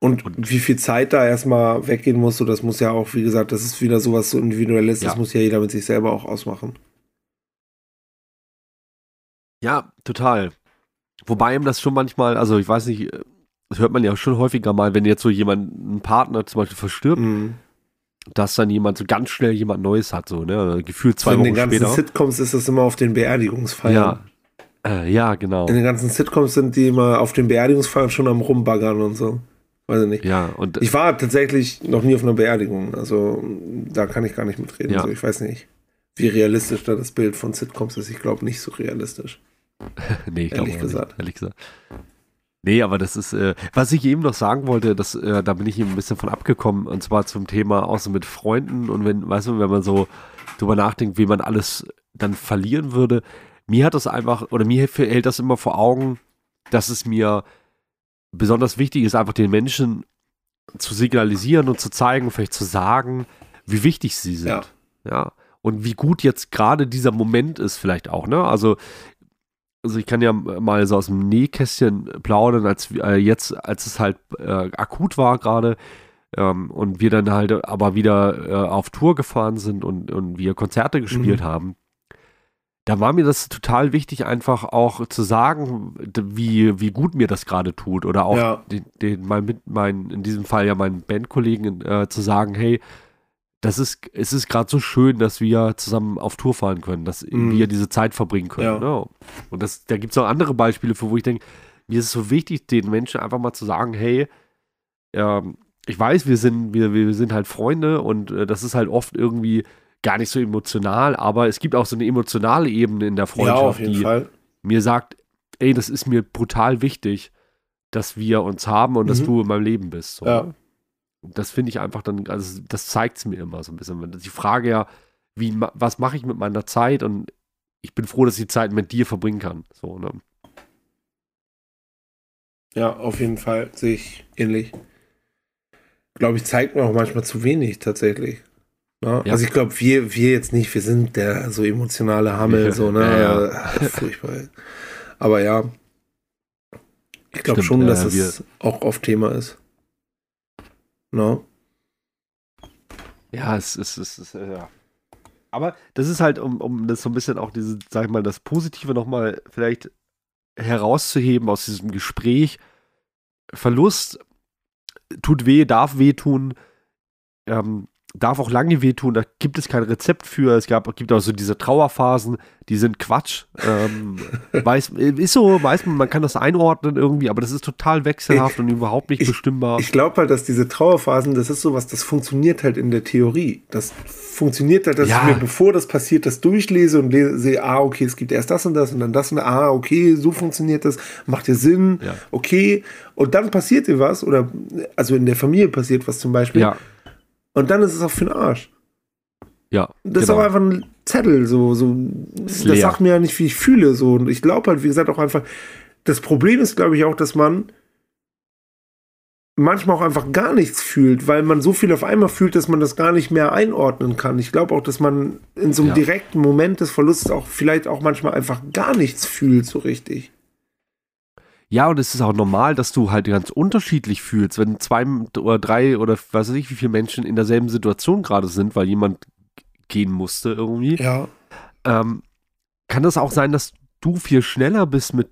Speaker 1: Und,
Speaker 2: Und-
Speaker 1: wie viel Zeit da erstmal weggehen muss, so das muss ja auch, wie gesagt, das ist wieder sowas so individuelles, das
Speaker 2: Ja.
Speaker 1: muss ja jeder mit sich selber auch ausmachen.
Speaker 2: Ja, total. Wobei ihm das schon manchmal, also ich weiß nicht, äh, das hört man ja schon häufiger mal, wenn jetzt so jemand, ein Partner zum Beispiel verstirbt,
Speaker 1: Mhm.
Speaker 2: dass dann jemand so ganz schnell jemand Neues hat, so, ne? Gefühlt zwei
Speaker 1: in den
Speaker 2: Wochen
Speaker 1: ganzen
Speaker 2: später.
Speaker 1: Sitcoms ist das immer auf den Beerdigungsfeiern.
Speaker 2: Ja. Äh, ja, genau.
Speaker 1: In den ganzen Sitcoms sind die immer auf den Beerdigungsfeiern schon am Rumbaggern und so. Weiß ich nicht.
Speaker 2: Ja, und
Speaker 1: Ich war tatsächlich noch nie auf einer Beerdigung, also da kann ich gar nicht mitreden.
Speaker 2: Ja.
Speaker 1: So, ich weiß nicht, wie realistisch da das Bild von Sitcoms ist. Ich glaube nicht so realistisch.
Speaker 2: nee, ich glaube
Speaker 1: ehrlich
Speaker 2: auch
Speaker 1: gesagt.
Speaker 2: Nicht, ehrlich gesagt. Nee, aber das ist, äh, was ich eben noch sagen wollte, das, äh, da bin ich eben ein bisschen von abgekommen, und zwar zum Thema auch so mit Freunden und wenn, weißt du, wenn man so drüber nachdenkt, wie man alles dann verlieren würde, mir hat das einfach, oder mir hält das immer vor Augen, dass es mir besonders wichtig ist, einfach den Menschen zu signalisieren und zu zeigen, vielleicht zu sagen, wie wichtig sie sind.
Speaker 1: Ja.
Speaker 2: ja. Und wie gut jetzt gerade dieser Moment ist, vielleicht auch, ne? Also, also ich kann ja mal so aus dem Nähkästchen plaudern, als äh, jetzt, als es halt äh, akut war gerade ähm, und wir dann halt aber wieder äh, auf Tour gefahren sind und, und wir Konzerte gespielt
Speaker 1: Mhm.
Speaker 2: haben. Da war mir das total wichtig, einfach auch zu sagen, wie, wie gut mir das gerade tut. Oder auch
Speaker 1: Ja.
Speaker 2: den, den mein, mein, in diesem Fall ja meinen Bandkollegen äh, zu sagen, hey, das ist, es ist gerade so schön, dass wir zusammen auf Tour fahren können, dass
Speaker 1: Mhm.
Speaker 2: wir diese Zeit verbringen können.
Speaker 1: Ja.
Speaker 2: Ne? Und das, da gibt es auch andere Beispiele, für wo ich denke, mir ist es so wichtig, den Menschen einfach mal zu sagen, hey, ähm, ich weiß, wir sind, wir, wir sind halt Freunde und äh, das ist halt oft irgendwie gar nicht so emotional, aber es gibt auch so eine emotionale Ebene in der
Speaker 1: Ja,
Speaker 2: Freundschaft,
Speaker 1: auf jeden
Speaker 2: die
Speaker 1: Fall.
Speaker 2: mir sagt, ey, das ist mir brutal wichtig, dass wir uns haben und dass
Speaker 1: Mhm.
Speaker 2: du in meinem Leben bist. So.
Speaker 1: Ja.
Speaker 2: Das finde ich einfach dann, also das zeigt es mir immer so ein bisschen. Die Frage ja, wie, was mache ich mit meiner Zeit und ich bin froh, dass ich die Zeit mit dir verbringen kann. So, ne?
Speaker 1: Ja, auf jeden Fall sehe ich ähnlich. Glaube ich, zeigt mir auch manchmal zu wenig tatsächlich.
Speaker 2: Ja.
Speaker 1: Also ich glaube, wir, wir jetzt nicht, wir sind der so emotionale Hammel, so, ne?
Speaker 2: ja, ja.
Speaker 1: Ah, Furchtbar. Aber ja, ich glaube schon, dass
Speaker 2: äh,
Speaker 1: es auch oft Thema ist. Ne?
Speaker 2: Ja, es ist, es ist, äh, ja. Aber das ist halt, um, um das so ein bisschen auch diese, sag ich mal, das Positive nochmal vielleicht herauszuheben aus diesem Gespräch, Verlust tut weh, darf weh tun, ähm, darf auch lange wehtun, da gibt es kein Rezept für. Es gab, gibt auch so diese Trauerphasen, die sind Quatsch. Ähm, weiß, ist so, weiß man, man kann das einordnen irgendwie, aber das ist total wechselhaft
Speaker 1: Ich-
Speaker 2: und überhaupt nicht
Speaker 1: ich-
Speaker 2: bestimmbar.
Speaker 1: Ich glaube halt, dass diese Trauerphasen, das ist sowas, das funktioniert halt in der Theorie. Das funktioniert halt, dass
Speaker 2: Ja.
Speaker 1: ich mir, bevor das passiert, das durchlese und lese, sehe, ah, okay, es gibt erst das und das und dann das und das, ah, okay, so funktioniert das, macht ja Sinn,
Speaker 2: Ja.
Speaker 1: okay. Und dann passiert dir was, oder also in der Familie passiert was zum Beispiel,
Speaker 2: ja,
Speaker 1: und dann ist es auch für den Arsch.
Speaker 2: ja.
Speaker 1: Das ist
Speaker 2: genau.
Speaker 1: auch einfach ein Zettel, so, so.
Speaker 2: Ist
Speaker 1: Das
Speaker 2: leer.
Speaker 1: sagt mir ja nicht, wie ich fühle, so. Und ich glaube halt, wie gesagt, auch einfach, das Problem ist, glaube ich, auch, dass man manchmal auch einfach gar nichts fühlt, weil man so viel auf einmal fühlt, dass man das gar nicht mehr einordnen kann. Ich glaube auch, dass man in so einem
Speaker 2: Ja.
Speaker 1: direkten Moment des Verlustes auch vielleicht auch manchmal einfach gar nichts fühlt, so richtig.
Speaker 2: Ja, und es ist auch normal, dass du halt ganz unterschiedlich fühlst, wenn zwei oder drei oder weiß ich, wie viele Menschen in derselben Situation gerade sind, weil jemand gehen musste irgendwie.
Speaker 1: Ja.
Speaker 2: Ähm, kann das auch sein, dass du viel schneller bist mit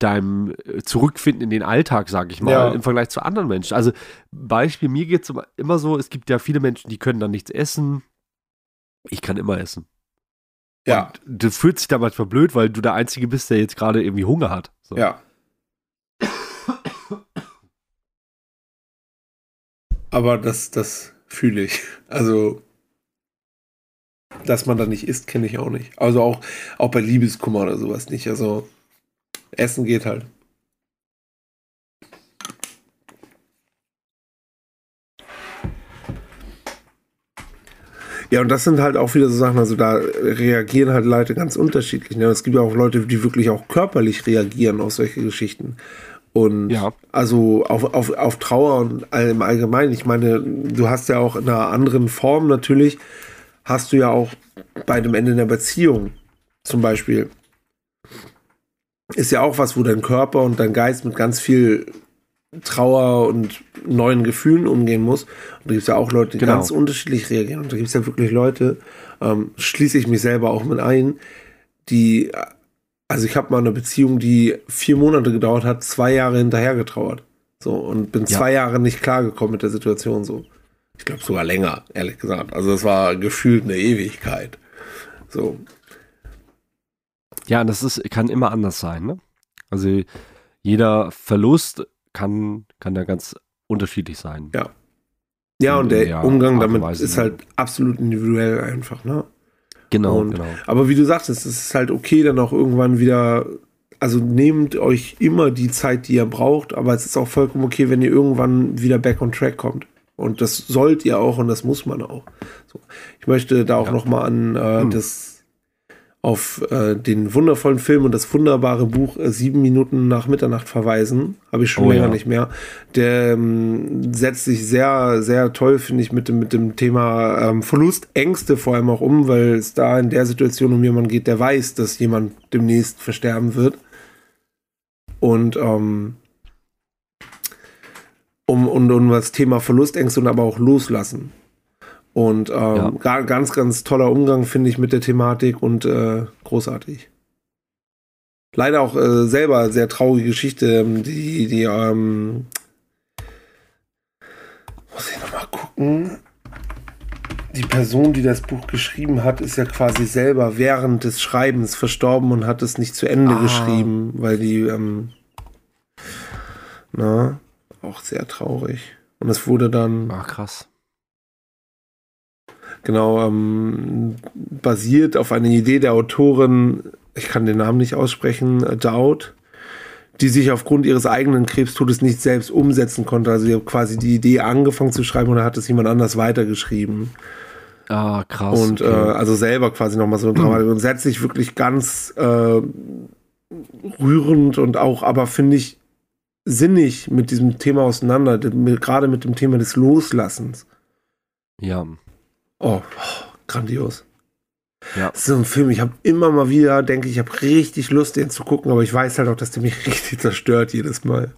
Speaker 2: deinem äh, Zurückfinden in den Alltag, sag ich mal,
Speaker 1: Ja.
Speaker 2: im Vergleich zu anderen Menschen. Also Beispiel, mir geht es immer so, es gibt ja viele Menschen, die können dann nichts essen. Ich kann immer essen.
Speaker 1: Ja.
Speaker 2: Und das fühlt sich da manchmal blöd, weil du der Einzige bist, der jetzt gerade irgendwie Hunger hat. So.
Speaker 1: Ja. Aber das, das fühle ich. Also, dass man da nicht isst, kenne ich auch nicht. Also auch, auch bei Liebeskummer oder sowas nicht. Also, Essen geht halt. Ja, und das sind halt auch wieder so Sachen, also da reagieren halt Leute ganz unterschiedlich. Ne? Es gibt ja auch Leute, die wirklich auch körperlich reagieren auf solche Geschichten. Und
Speaker 2: Ja.
Speaker 1: also auf, auf, auf Trauer und im Allgemeinen. Ich meine, du hast ja auch in einer anderen Form natürlich, hast du ja auch bei dem Ende einer Beziehung zum Beispiel, ist ja auch was, wo dein Körper und dein Geist mit ganz viel Trauer und neuen Gefühlen umgehen muss. Und da gibt es ja auch Leute, die
Speaker 2: Genau.
Speaker 1: ganz unterschiedlich reagieren. Und da gibt es ja wirklich Leute, ähm, schließe ich mich selber auch mit ein, die, also ich habe mal eine Beziehung, die vier Monate gedauert hat, zwei Jahre hinterher getrauert. So, und bin
Speaker 2: Ja.
Speaker 1: zwei Jahre nicht klargekommen mit der Situation so. Ich glaube sogar länger, ehrlich gesagt. Also das war gefühlt eine Ewigkeit. So,
Speaker 2: Ja, das ist, kann immer anders sein, ne? Also jeder Verlust kann, kann da ganz unterschiedlich sein.
Speaker 1: Ja. Ja, und
Speaker 2: In
Speaker 1: der Umgang
Speaker 2: und
Speaker 1: damit ist halt absolut individuell einfach, ne?
Speaker 2: Genau,
Speaker 1: Und-
Speaker 2: genau.
Speaker 1: Aber wie du sagtest, es ist halt okay, dann auch irgendwann wieder, also nehmt euch immer die Zeit, die ihr braucht, aber es ist auch vollkommen okay, wenn ihr irgendwann wieder back on track kommt. Und das sollt ihr auch und das muss man auch. So. Ich möchte da auch
Speaker 2: Ja.
Speaker 1: noch mal an äh,
Speaker 2: Hm.
Speaker 1: das auf äh, den wundervollen Film und das wunderbare Buch äh, Sieben Minuten nach Mitternacht verweisen. Habe ich schon
Speaker 2: Oh
Speaker 1: länger
Speaker 2: ja.
Speaker 1: nicht mehr. Der ähm, setzt sich sehr, sehr toll, finde ich, mit dem, mit dem Thema ähm, Verlust, Ängste vor allem auch um, weil es da in der Situation um jemanden geht, der weiß, dass jemand demnächst versterben wird. Und ähm, um, um, um das Thema Verlustängste und aber auch loslassen. Und ähm,
Speaker 2: Ja.
Speaker 1: ga- ganz, ganz toller Umgang, finde ich, mit der Thematik und äh, großartig. Leider auch äh, selber sehr traurige Geschichte, ähm, die, die, ähm, muss ich nochmal gucken. Die Person, die das Buch geschrieben hat, ist ja quasi selber während des Schreibens verstorben und hat es nicht zu Ende
Speaker 2: Ah.
Speaker 1: geschrieben, weil die, ähm, na, auch sehr traurig. Und es wurde dann
Speaker 2: Ach, krass.
Speaker 1: Genau ähm, basiert auf einer Idee der Autorin, ich kann den Namen nicht aussprechen, äh, Dowd, die sich aufgrund ihres eigenen Krebstodes nicht selbst umsetzen konnte. Also sie hat quasi die Idee angefangen zu schreiben und dann hat es jemand anders weitergeschrieben.
Speaker 2: Ah, krass.
Speaker 1: Und äh,
Speaker 2: okay.
Speaker 1: also selber quasi nochmal so eine Dramatik. Und setzt sich wirklich ganz äh, rührend und auch, aber finde ich, sinnig mit diesem Thema auseinander, gerade mit dem Thema des Loslassens.
Speaker 2: ja.
Speaker 1: Oh, grandios.
Speaker 2: Ja.
Speaker 1: Das ist so ein Film, ich habe immer mal wieder, denke ich, habe richtig Lust, den zu gucken, aber ich weiß halt auch, dass der mich richtig zerstört jedes Mal.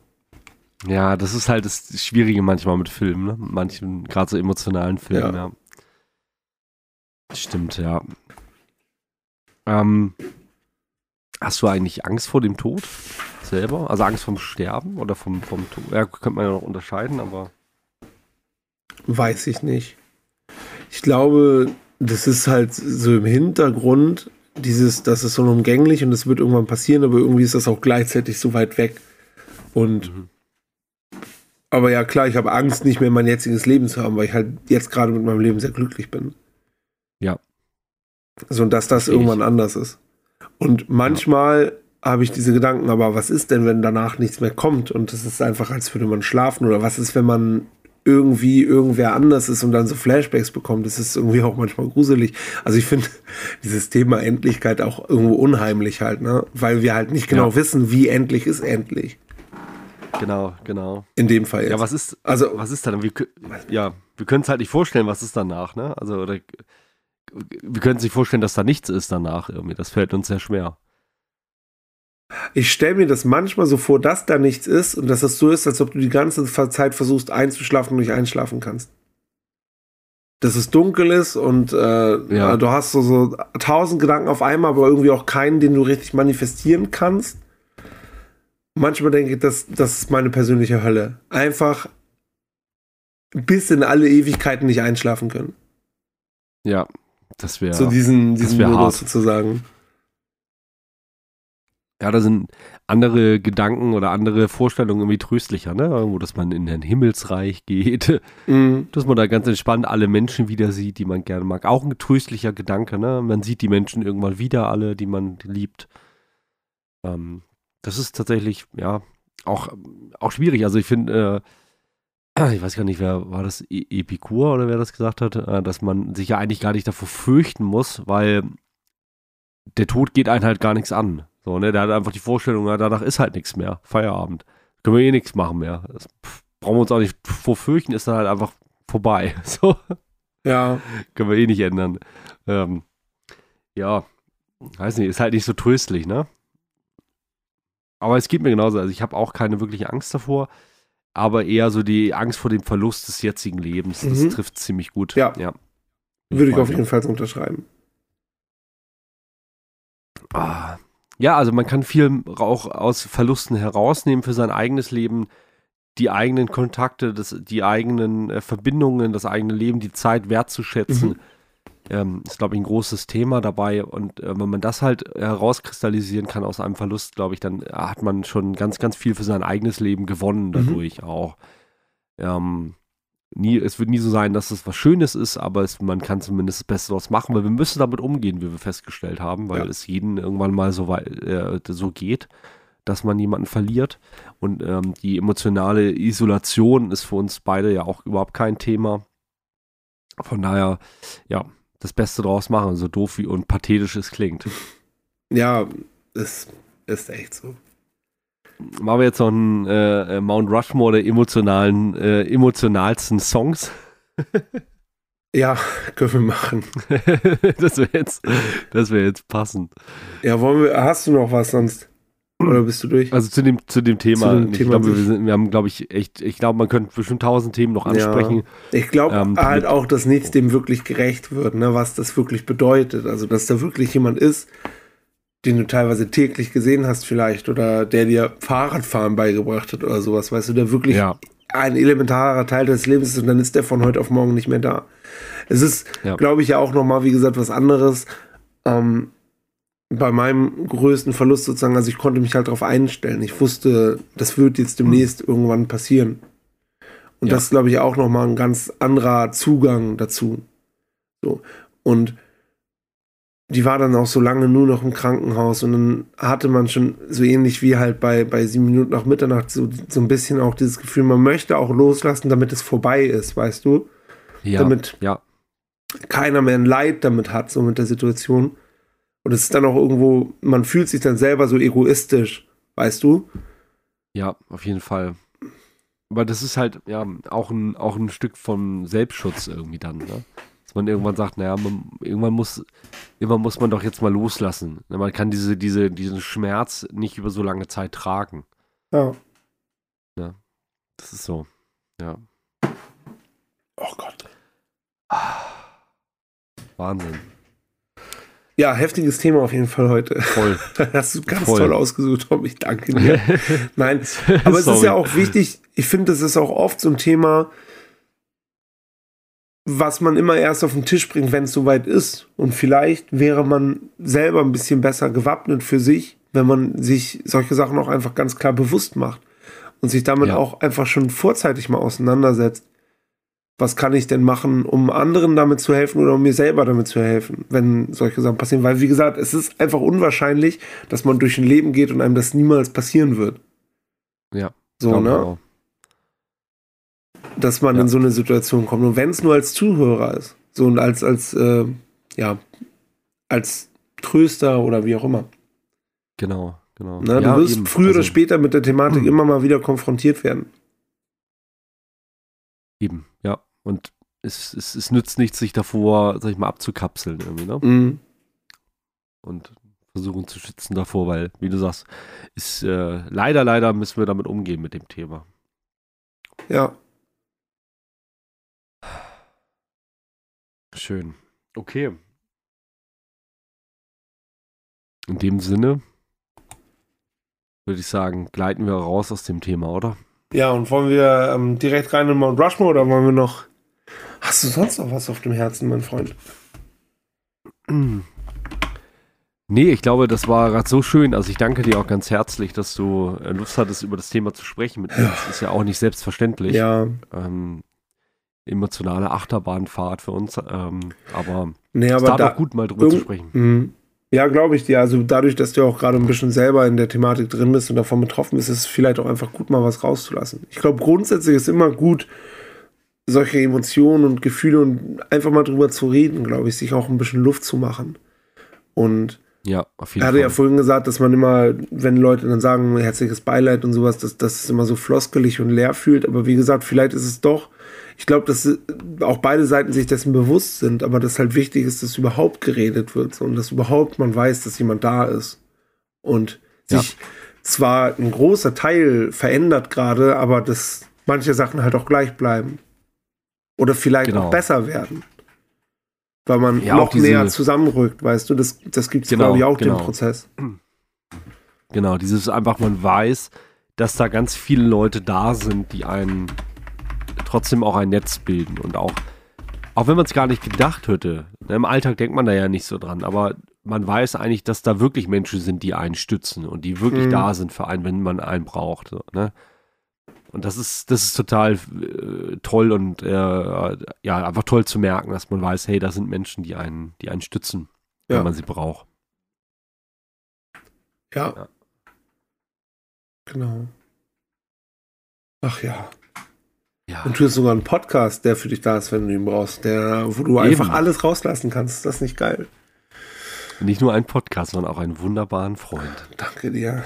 Speaker 2: Ja, das ist halt das Schwierige manchmal mit Filmen, ne? Manchen, gerade so emotionalen Filmen, ja. Stimmt, ja. Ähm, hast du eigentlich Angst vor dem Tod? selber? Also Angst vom Sterben oder vom, vom Tod? Ja, könnte man ja noch unterscheiden, aber.
Speaker 1: Weiß ich nicht. Ich glaube, das ist halt so im Hintergrund, dieses, das ist so unumgänglich und das wird irgendwann passieren, aber irgendwie ist das auch gleichzeitig so weit weg. Und mhm. aber ja, klar, ich habe Angst, nicht mehr mein jetziges Leben zu haben, weil ich halt jetzt gerade mit meinem Leben sehr glücklich bin.
Speaker 2: Ja.
Speaker 1: So, und dass das irgendwann ich. anders ist. Und manchmal ja. habe ich diese Gedanken, aber was ist denn, wenn danach nichts mehr kommt? Und es ist einfach, als würde man schlafen. Oder was ist, wenn man irgendwie irgendwer anders ist und dann so Flashbacks bekommt. Das ist irgendwie auch manchmal gruselig. Also ich finde dieses Thema Endlichkeit auch irgendwo unheimlich halt, ne? Weil wir halt nicht genau ja. wissen, wie endlich ist endlich.
Speaker 2: Genau, genau.
Speaker 1: In dem Fall
Speaker 2: jetzt. Ja, was ist, also, was ist dann? Wir, ja, wir können es halt nicht vorstellen, was ist danach, ne? Also, oder, wir können uns nicht vorstellen, dass da nichts ist danach irgendwie. Das fällt uns sehr schwer.
Speaker 1: Ich stelle mir das manchmal so vor, dass da nichts ist und dass es so ist, als ob du die ganze Zeit versuchst einzuschlafen und nicht einschlafen kannst. Dass es dunkel ist und äh, ja. du hast so, so tausend Gedanken auf einmal, aber irgendwie auch keinen, den du richtig manifestieren kannst. Manchmal denke ich, das, das ist meine persönliche Hölle. Einfach bis in alle Ewigkeiten nicht einschlafen können.
Speaker 2: Ja, das wäre.
Speaker 1: So diesen, diesen Modus hart. sozusagen.
Speaker 2: Ja, da sind andere Gedanken oder andere Vorstellungen irgendwie tröstlicher, ne? Wo dass man in ein Himmelsreich geht, mhm. dass man da ganz entspannt alle Menschen wieder sieht, die man gerne mag. Auch ein tröstlicher Gedanke, ne? Man sieht die Menschen irgendwann wieder alle, die man liebt. Ähm, das ist tatsächlich, ja, auch, auch schwierig. Also ich finde, äh, ich weiß gar nicht, wer war das, e Epikur oder wer das gesagt hat, äh, dass man sich ja eigentlich gar nicht davor fürchten muss, weil der Tod geht einen halt gar nichts an. So, ne, der hat einfach die Vorstellung, ja, danach ist halt nichts mehr. Feierabend. Können wir eh nichts machen mehr. Das brauchen wir uns auch nicht vorfürchten, ist dann halt einfach vorbei. So.
Speaker 1: Ja.
Speaker 2: Können wir eh nicht ändern. Ähm, ja, weiß nicht, ist halt nicht so tröstlich, ne? Aber es geht mir genauso. Also ich habe auch keine wirkliche Angst davor, aber eher so die Angst vor dem Verlust des jetzigen Lebens. Das mhm. trifft ziemlich gut.
Speaker 1: Ja. ja. Würde ich auf jeden Fall unterschreiben.
Speaker 2: Ah, ja, also man kann viel auch aus Verlusten herausnehmen für sein eigenes Leben, die eigenen Kontakte, das, die eigenen äh, Verbindungen, das eigene Leben, die Zeit wertzuschätzen. Mhm. Ähm, ist, glaube ich, ein großes Thema dabei. Und äh, wenn man das halt herauskristallisieren kann aus einem Verlust, glaube ich, dann hat man schon ganz, ganz viel für sein eigenes Leben gewonnen mhm. dadurch mhm. auch. Ähm, nie, es wird nie so sein, dass es was Schönes ist, aber es, man kann zumindest das Beste daraus machen, weil wir müssen damit umgehen, wie wir festgestellt haben, weil ja. es jeden irgendwann mal so, äh, so geht, dass man jemanden verliert. Und ähm, die emotionale Isolation ist für uns beide ja auch überhaupt kein Thema. Von daher, ja, das Beste daraus machen, so doof wie und pathetisch es klingt.
Speaker 1: Ja, es ist echt so
Speaker 2: machen wir jetzt noch einen äh, äh, Mount Rushmore der emotionalen, äh, emotionalsten Songs.
Speaker 1: ja, können wir machen.
Speaker 2: das wäre jetzt, wär jetzt passend.
Speaker 1: Ja, wollen wir, hast du noch was sonst? Oder bist du durch?
Speaker 2: Also zu dem, zu dem Thema. Zu dem Thema ich glaube, wir, sind, wir haben, glaube ich, echt, ich glaube, man könnte bestimmt tausend Themen noch ansprechen.
Speaker 1: Ja. Ich glaube ähm, halt auch, dass nichts dem wirklich gerecht wird, ne, was das wirklich bedeutet. Also, dass da wirklich jemand ist, den du teilweise täglich gesehen hast vielleicht oder der dir Fahrradfahren beigebracht hat oder sowas, weißt du, der wirklich ja. ein elementarer Teil des Lebens ist und dann ist der von heute auf morgen nicht mehr da. Es ist, ja. glaube ich, ja auch nochmal, wie gesagt, was anderes. Ähm, bei meinem größten Verlust sozusagen, also ich konnte mich halt darauf einstellen. Ich wusste, das wird jetzt demnächst irgendwann passieren. Und ja. das ist, glaube ich, auch nochmal ein ganz anderer Zugang dazu. So. Und die war dann auch so lange nur noch im Krankenhaus und dann hatte man schon so ähnlich wie halt bei, bei sieben Minuten nach Mitternacht so, so ein bisschen auch dieses Gefühl, man möchte auch loslassen, damit es vorbei ist, weißt du?
Speaker 2: Ja,
Speaker 1: damit
Speaker 2: ja.
Speaker 1: keiner mehr ein Leid damit hat, so mit der Situation. Und es ist dann auch irgendwo, man fühlt sich dann selber so egoistisch, weißt du?
Speaker 2: Ja, auf jeden Fall. Aber das ist halt, ja, auch ein, auch ein Stück von Selbstschutz irgendwie dann, ne? Dass man irgendwann sagt, naja, man, irgendwann muss, irgendwann muss man doch jetzt mal loslassen. Man kann diese, diese, diesen Schmerz nicht über so lange Zeit tragen.
Speaker 1: Ja.
Speaker 2: Ja. Das ist so. Ja.
Speaker 1: Oh Gott.
Speaker 2: Wahnsinn.
Speaker 1: Ja, heftiges Thema auf jeden Fall heute.
Speaker 2: Voll.
Speaker 1: Hast du ganz
Speaker 2: Voll.
Speaker 1: toll ausgesucht, Tom. Ich danke dir. Nein, aber es ist ja auch wichtig, ich finde, das ist auch oft so ein Thema, was man immer erst auf den Tisch bringt, wenn es soweit ist. Und vielleicht wäre man selber ein bisschen besser gewappnet für sich, wenn man sich solche Sachen auch einfach ganz klar bewusst macht und sich damit
Speaker 2: Ja.
Speaker 1: auch einfach schon vorzeitig mal auseinandersetzt. Was kann ich denn machen, um anderen damit zu helfen oder um mir selber damit zu helfen, wenn solche Sachen passieren? Weil, wie gesagt, es ist einfach unwahrscheinlich, dass man durch ein Leben geht und einem das niemals passieren wird.
Speaker 2: Ja.
Speaker 1: So, ne?
Speaker 2: auch.
Speaker 1: Dass man
Speaker 2: Ja.
Speaker 1: in so eine Situation kommt. Und wenn es nur als Zuhörer ist, so und als, als, äh, ja, als Tröster oder wie auch immer.
Speaker 2: Genau, genau.
Speaker 1: Ne?
Speaker 2: Ja,
Speaker 1: du wirst
Speaker 2: eben.
Speaker 1: früher oder
Speaker 2: Also,
Speaker 1: später mit der Thematik
Speaker 2: Mhm.
Speaker 1: immer mal wieder konfrontiert werden.
Speaker 2: Eben, ja. Und es, es, es nützt nichts, sich davor, sag ich mal, abzukapseln irgendwie, ne?
Speaker 1: Mhm.
Speaker 2: Und versuchen zu schützen davor, weil, wie du sagst, ist äh, leider, leider müssen wir damit umgehen mit dem Thema.
Speaker 1: Ja,
Speaker 2: Schön. Okay. In dem Sinne würde ich sagen, gleiten wir raus aus dem Thema, oder?
Speaker 1: ja, und wollen wir ähm, direkt rein in Mount Rushmore oder wollen wir noch. Hast du sonst noch was auf dem Herzen, mein Freund?
Speaker 2: Nee, ich glaube, das war gerade so schön. Also ich danke dir auch ganz herzlich, dass du äh, Lust hattest, über das Thema zu sprechen mit mir. Das ist ja auch nicht selbstverständlich.
Speaker 1: Ja,
Speaker 2: Ähm, emotionale Achterbahnfahrt für uns. Ähm, aber
Speaker 1: nee,
Speaker 2: es
Speaker 1: aber
Speaker 2: tat
Speaker 1: da.
Speaker 2: auch gut, mal drüber zu sprechen.
Speaker 1: Mhm. Ja, glaube ich dir. Also dadurch, dass du auch gerade ein bisschen selber in der Thematik drin bist und davon betroffen bist, ist es vielleicht auch einfach gut, mal was rauszulassen. Ich glaube, grundsätzlich ist immer gut, solche Emotionen und Gefühle und einfach mal drüber zu reden, glaube ich, sich auch ein bisschen Luft zu machen. Und
Speaker 2: Ja, auf jeden
Speaker 1: er hatte
Speaker 2: Fall.
Speaker 1: ja vorhin gesagt, dass man immer, wenn Leute dann sagen, herzliches Beileid und sowas, dass das immer so floskelig und leer fühlt. Aber wie gesagt, vielleicht ist es doch, ich glaube, dass äh, auch beide Seiten sich dessen bewusst sind, aber dass halt wichtig ist, dass überhaupt geredet wird und dass überhaupt man weiß, dass jemand da ist. Und
Speaker 2: Ja.
Speaker 1: sich zwar ein großer Teil verändert gerade, aber dass manche Sachen halt auch gleich bleiben. Oder vielleicht
Speaker 2: Genau.
Speaker 1: auch besser werden. Weil man
Speaker 2: Ja,
Speaker 1: noch näher zusammenrückt, weißt du, das, das gibt es,
Speaker 2: Genau,
Speaker 1: glaube ich, auch
Speaker 2: genau.
Speaker 1: den Prozess.
Speaker 2: Genau, dieses einfach, man weiß, dass da ganz viele Leute da sind, die einen trotzdem auch ein Netz bilden und auch, auch wenn man es gar nicht gedacht hätte, ne, im Alltag denkt man da ja nicht so dran, aber man weiß eigentlich, dass da wirklich Menschen sind, die einen stützen und die wirklich
Speaker 1: Mhm.
Speaker 2: da sind für einen, wenn man einen braucht. So, ne? Und das ist, das ist total äh, toll und äh, ja, einfach toll zu merken, dass man weiß, hey, da sind Menschen, die einen, die einen stützen,
Speaker 1: Ja.
Speaker 2: wenn man sie braucht.
Speaker 1: Ja.
Speaker 2: Ja.
Speaker 1: Genau. Ach ja.
Speaker 2: Ja.
Speaker 1: Und du hast sogar einen Podcast, der für dich da ist, wenn du ihn brauchst, der, wo du einfach alles rauslassen kannst. Ist das nicht geil?
Speaker 2: Nicht nur ein Podcast, sondern auch einen wunderbaren Freund.
Speaker 1: Danke dir.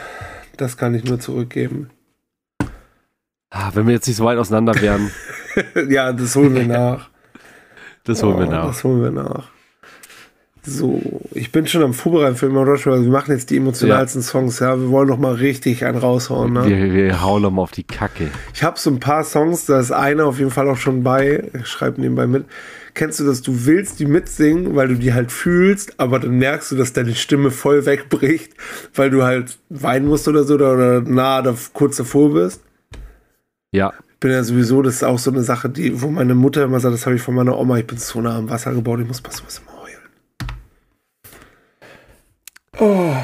Speaker 1: Das kann ich nur zurückgeben.
Speaker 2: Ah, wenn wir jetzt nicht so weit auseinander wären,
Speaker 1: ja, das holen wir nach.
Speaker 2: das holen wir
Speaker 1: Oh,
Speaker 2: nach.
Speaker 1: Das holen wir nach. So, ich bin schon am Vorbereiten für Mount Rushmore. Wir machen jetzt die emotionalsten Songs. Ja, wir wollen noch mal richtig einen raushauen. Ne?
Speaker 2: Wir, wir hauen nochmal auf die Kacke.
Speaker 1: Ich habe so ein paar Songs, da ist einer auf jeden Fall auch schon bei. Ich schreibe nebenbei mit. Kennst du das? Du willst die mitsingen, weil du die halt fühlst, aber dann merkst du, dass deine Stimme voll wegbricht, weil du halt weinen musst oder so oder, oder nah da, kurz davor bist.
Speaker 2: Ja,
Speaker 1: Ich bin ja sowieso, das ist auch so eine Sache, die, wo meine Mutter immer sagt, das habe ich von meiner Oma, ich bin so nah am Wasser gebaut, ich muss bei sowas immer heulen. Oh.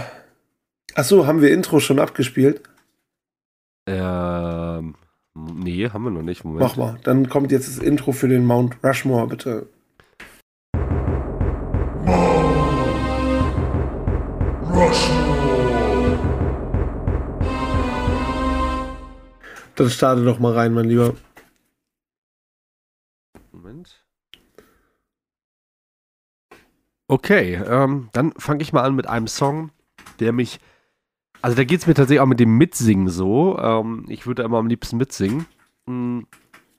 Speaker 1: Achso, haben wir Intro schon abgespielt?
Speaker 2: ähm, nee, haben wir noch nicht. Moment.
Speaker 1: Mach mal. Dann kommt jetzt das Intro für den Mount Rushmore, bitte. Dann starte doch mal rein, mein Lieber.
Speaker 2: Moment. Okay, ähm, dann fange ich mal an mit einem Song, der mich. Also da geht es mir tatsächlich auch mit dem Mitsingen so. Ähm, ich würde immer am liebsten mitsingen. Mm,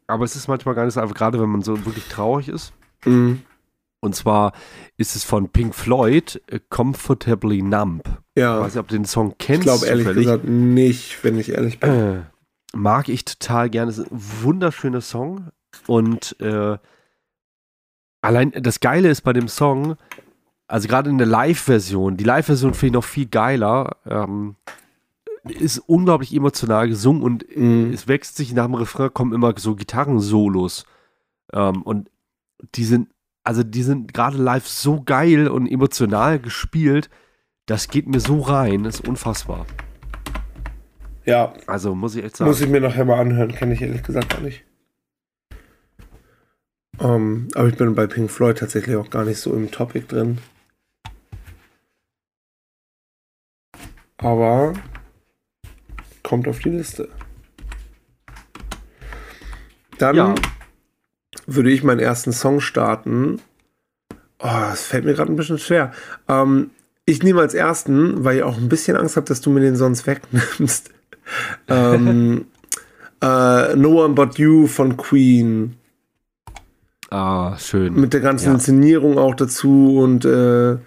Speaker 2: aber es ist manchmal gar nicht so einfach, gerade wenn man so wirklich traurig ist.
Speaker 1: Mhm.
Speaker 2: Und zwar ist es von Pink Floyd, äh, Comfortably Numb. Ich
Speaker 1: Ja,
Speaker 2: weiß nicht, ob du den Song
Speaker 1: ich
Speaker 2: kennst.
Speaker 1: glaube ehrlich
Speaker 2: zufällig.
Speaker 1: gesagt nicht, wenn ich ehrlich bin.
Speaker 2: Äh, mag ich total gerne. Es ist ein wunderschöner Song. Und äh, allein das Geile ist bei dem Song, also gerade in der Live-Version, die Live-Version finde ich noch viel geiler, ähm, ist unglaublich emotional gesungen und
Speaker 1: Mhm.
Speaker 2: es wächst sich nach dem Refrain kommen immer so Gitarrensolos. Ähm, und die sind, also die sind gerade live so geil und emotional gespielt, das geht mir so rein, ist unfassbar.
Speaker 1: Ja,
Speaker 2: Also muss ich echt sagen.
Speaker 1: muss ich mir nachher mal anhören, kenne ich ehrlich gesagt gar nicht. Ähm, aber ich bin bei Pink Floyd tatsächlich auch gar nicht so im Topic drin. Aber kommt auf die Liste. Dann
Speaker 2: Ja.
Speaker 1: würde ich meinen ersten Song starten. Oh, das fällt mir gerade ein bisschen schwer. Ähm, ich nehme als ersten, weil ich auch ein bisschen Angst habe, dass du mir den sonst wegnimmst. ähm, äh, no One But You von Queen.
Speaker 2: ah, schön.
Speaker 1: Mit der ganzen
Speaker 2: Ja.
Speaker 1: Inszenierung auch dazu und äh,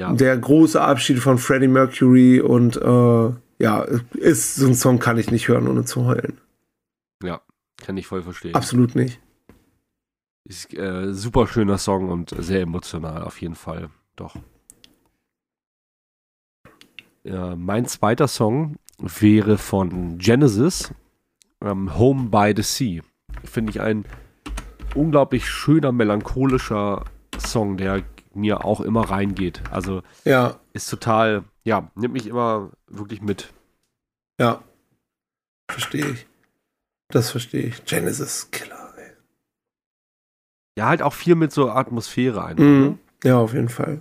Speaker 2: ja.
Speaker 1: der große Abschied von Freddie Mercury und äh, ja, ist so ein Song kann ich nicht hören, ohne zu heulen.
Speaker 2: ja, kann ich voll verstehen.
Speaker 1: Absolut nicht.
Speaker 2: Ist äh, super schöner Song und sehr emotional auf jeden Fall. Doch. Ja, mein zweiter Song wäre von Genesis, ähm, Home by the Sea. Finde ich ein unglaublich schöner, melancholischer Song, der mir auch immer reingeht. Also
Speaker 1: Ja,
Speaker 2: ist total, ja, nimmt mich immer wirklich mit.
Speaker 1: ja. Verstehe ich. Das verstehe ich. Genesis Killer. Ey.
Speaker 2: Ja, halt auch viel mit so Atmosphäre einfach.
Speaker 1: Mhm.
Speaker 2: Ne?
Speaker 1: Ja, auf jeden Fall.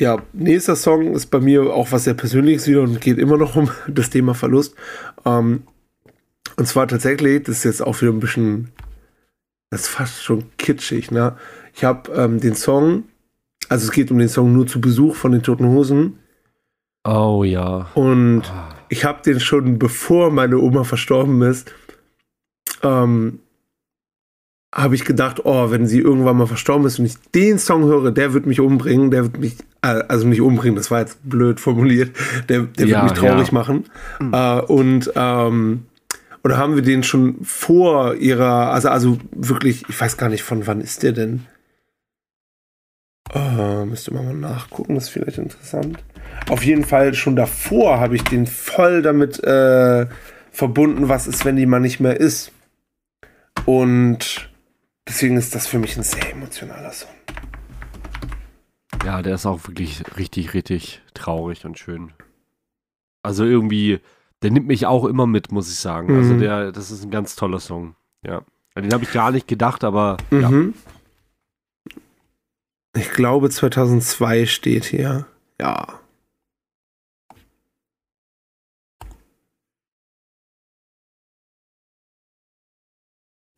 Speaker 1: Ja, nächster Song ist bei mir auch was sehr Persönliches wieder und geht immer noch um das Thema Verlust. Ähm, und zwar tatsächlich, das ist jetzt auch wieder ein bisschen, das ist fast schon kitschig, ne? Ich habe ähm, den Song, also es geht um den Song nur zu Besuch von den Toten Hosen
Speaker 2: Oh ja.
Speaker 1: und
Speaker 2: Ah,
Speaker 1: ich habe den schon bevor meine Oma verstorben ist, ähm, habe ich gedacht, oh, wenn sie irgendwann mal verstorben ist und ich den Song höre, der wird mich umbringen, der wird mich, äh, also nicht umbringen, das war jetzt blöd formuliert, der, der
Speaker 2: Ja,
Speaker 1: wird mich traurig
Speaker 2: ja.
Speaker 1: machen. Äh, und ähm, oder haben wir den schon vor ihrer, also, also wirklich, ich weiß gar nicht, von wann ist der denn? Äh, müsste man mal nachgucken, das ist vielleicht interessant. Auf jeden Fall schon davor habe ich den voll damit äh, verbunden, was ist, wenn die mal nicht mehr ist. Und deswegen ist das für mich ein sehr emotionaler Song.
Speaker 2: Ja, der ist auch wirklich richtig, richtig traurig und schön. Also irgendwie, der nimmt mich auch immer mit, muss ich sagen. Also
Speaker 1: Mhm.
Speaker 2: der, das ist ein ganz toller Song. Ja. An Den habe ich gar nicht gedacht, aber ja.
Speaker 1: Ich glaube 2002 steht hier. Ja.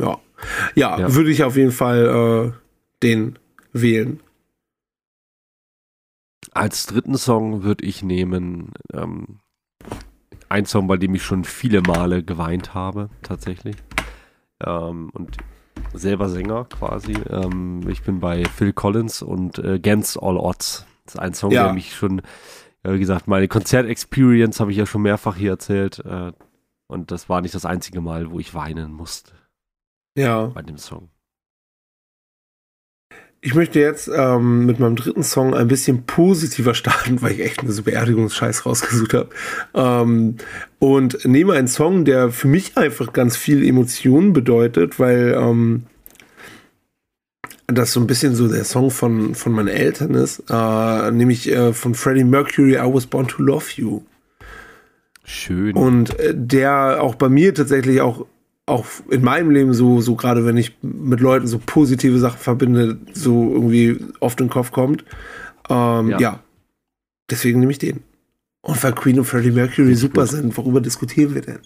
Speaker 1: Ja. Ja,
Speaker 2: Ja.
Speaker 1: würde ich auf jeden Fall äh, den wählen.
Speaker 2: Als dritten Song würde ich nehmen ähm, ein Song, bei dem ich schon viele Male geweint habe, tatsächlich. Ähm, und selber Sänger quasi. Ähm, ich bin bei Phil Collins und äh, Against All Odds. Das ist ein Song,
Speaker 1: Ja.
Speaker 2: der mich schon, ja, wie gesagt, meine Konzertexperience habe ich ja schon mehrfach hier erzählt. Äh, und das war nicht das einzige Mal, wo ich weinen musste
Speaker 1: Ja.
Speaker 2: bei dem Song.
Speaker 1: Ich möchte jetzt ähm, mit meinem dritten Song ein bisschen positiver starten, weil ich echt eine so Beerdigungsscheiß rausgesucht habe. Ähm, und nehme einen Song, der für mich einfach ganz viel Emotionen bedeutet, weil ähm, das so ein bisschen so der Song von, von meinen Eltern ist, äh, nämlich äh, von Freddie Mercury, I Was Born to Love You.
Speaker 2: Schön.
Speaker 1: Und äh, der auch bei mir tatsächlich auch, auch in meinem Leben so, so gerade wenn ich mit Leuten so positive Sachen verbinde, so irgendwie auf den Kopf kommt. Ähm, ja.
Speaker 2: Ja.
Speaker 1: Deswegen nehme ich den. Und weil Queen und Freddie Mercury super
Speaker 2: gut.
Speaker 1: sind, worüber diskutieren wir denn?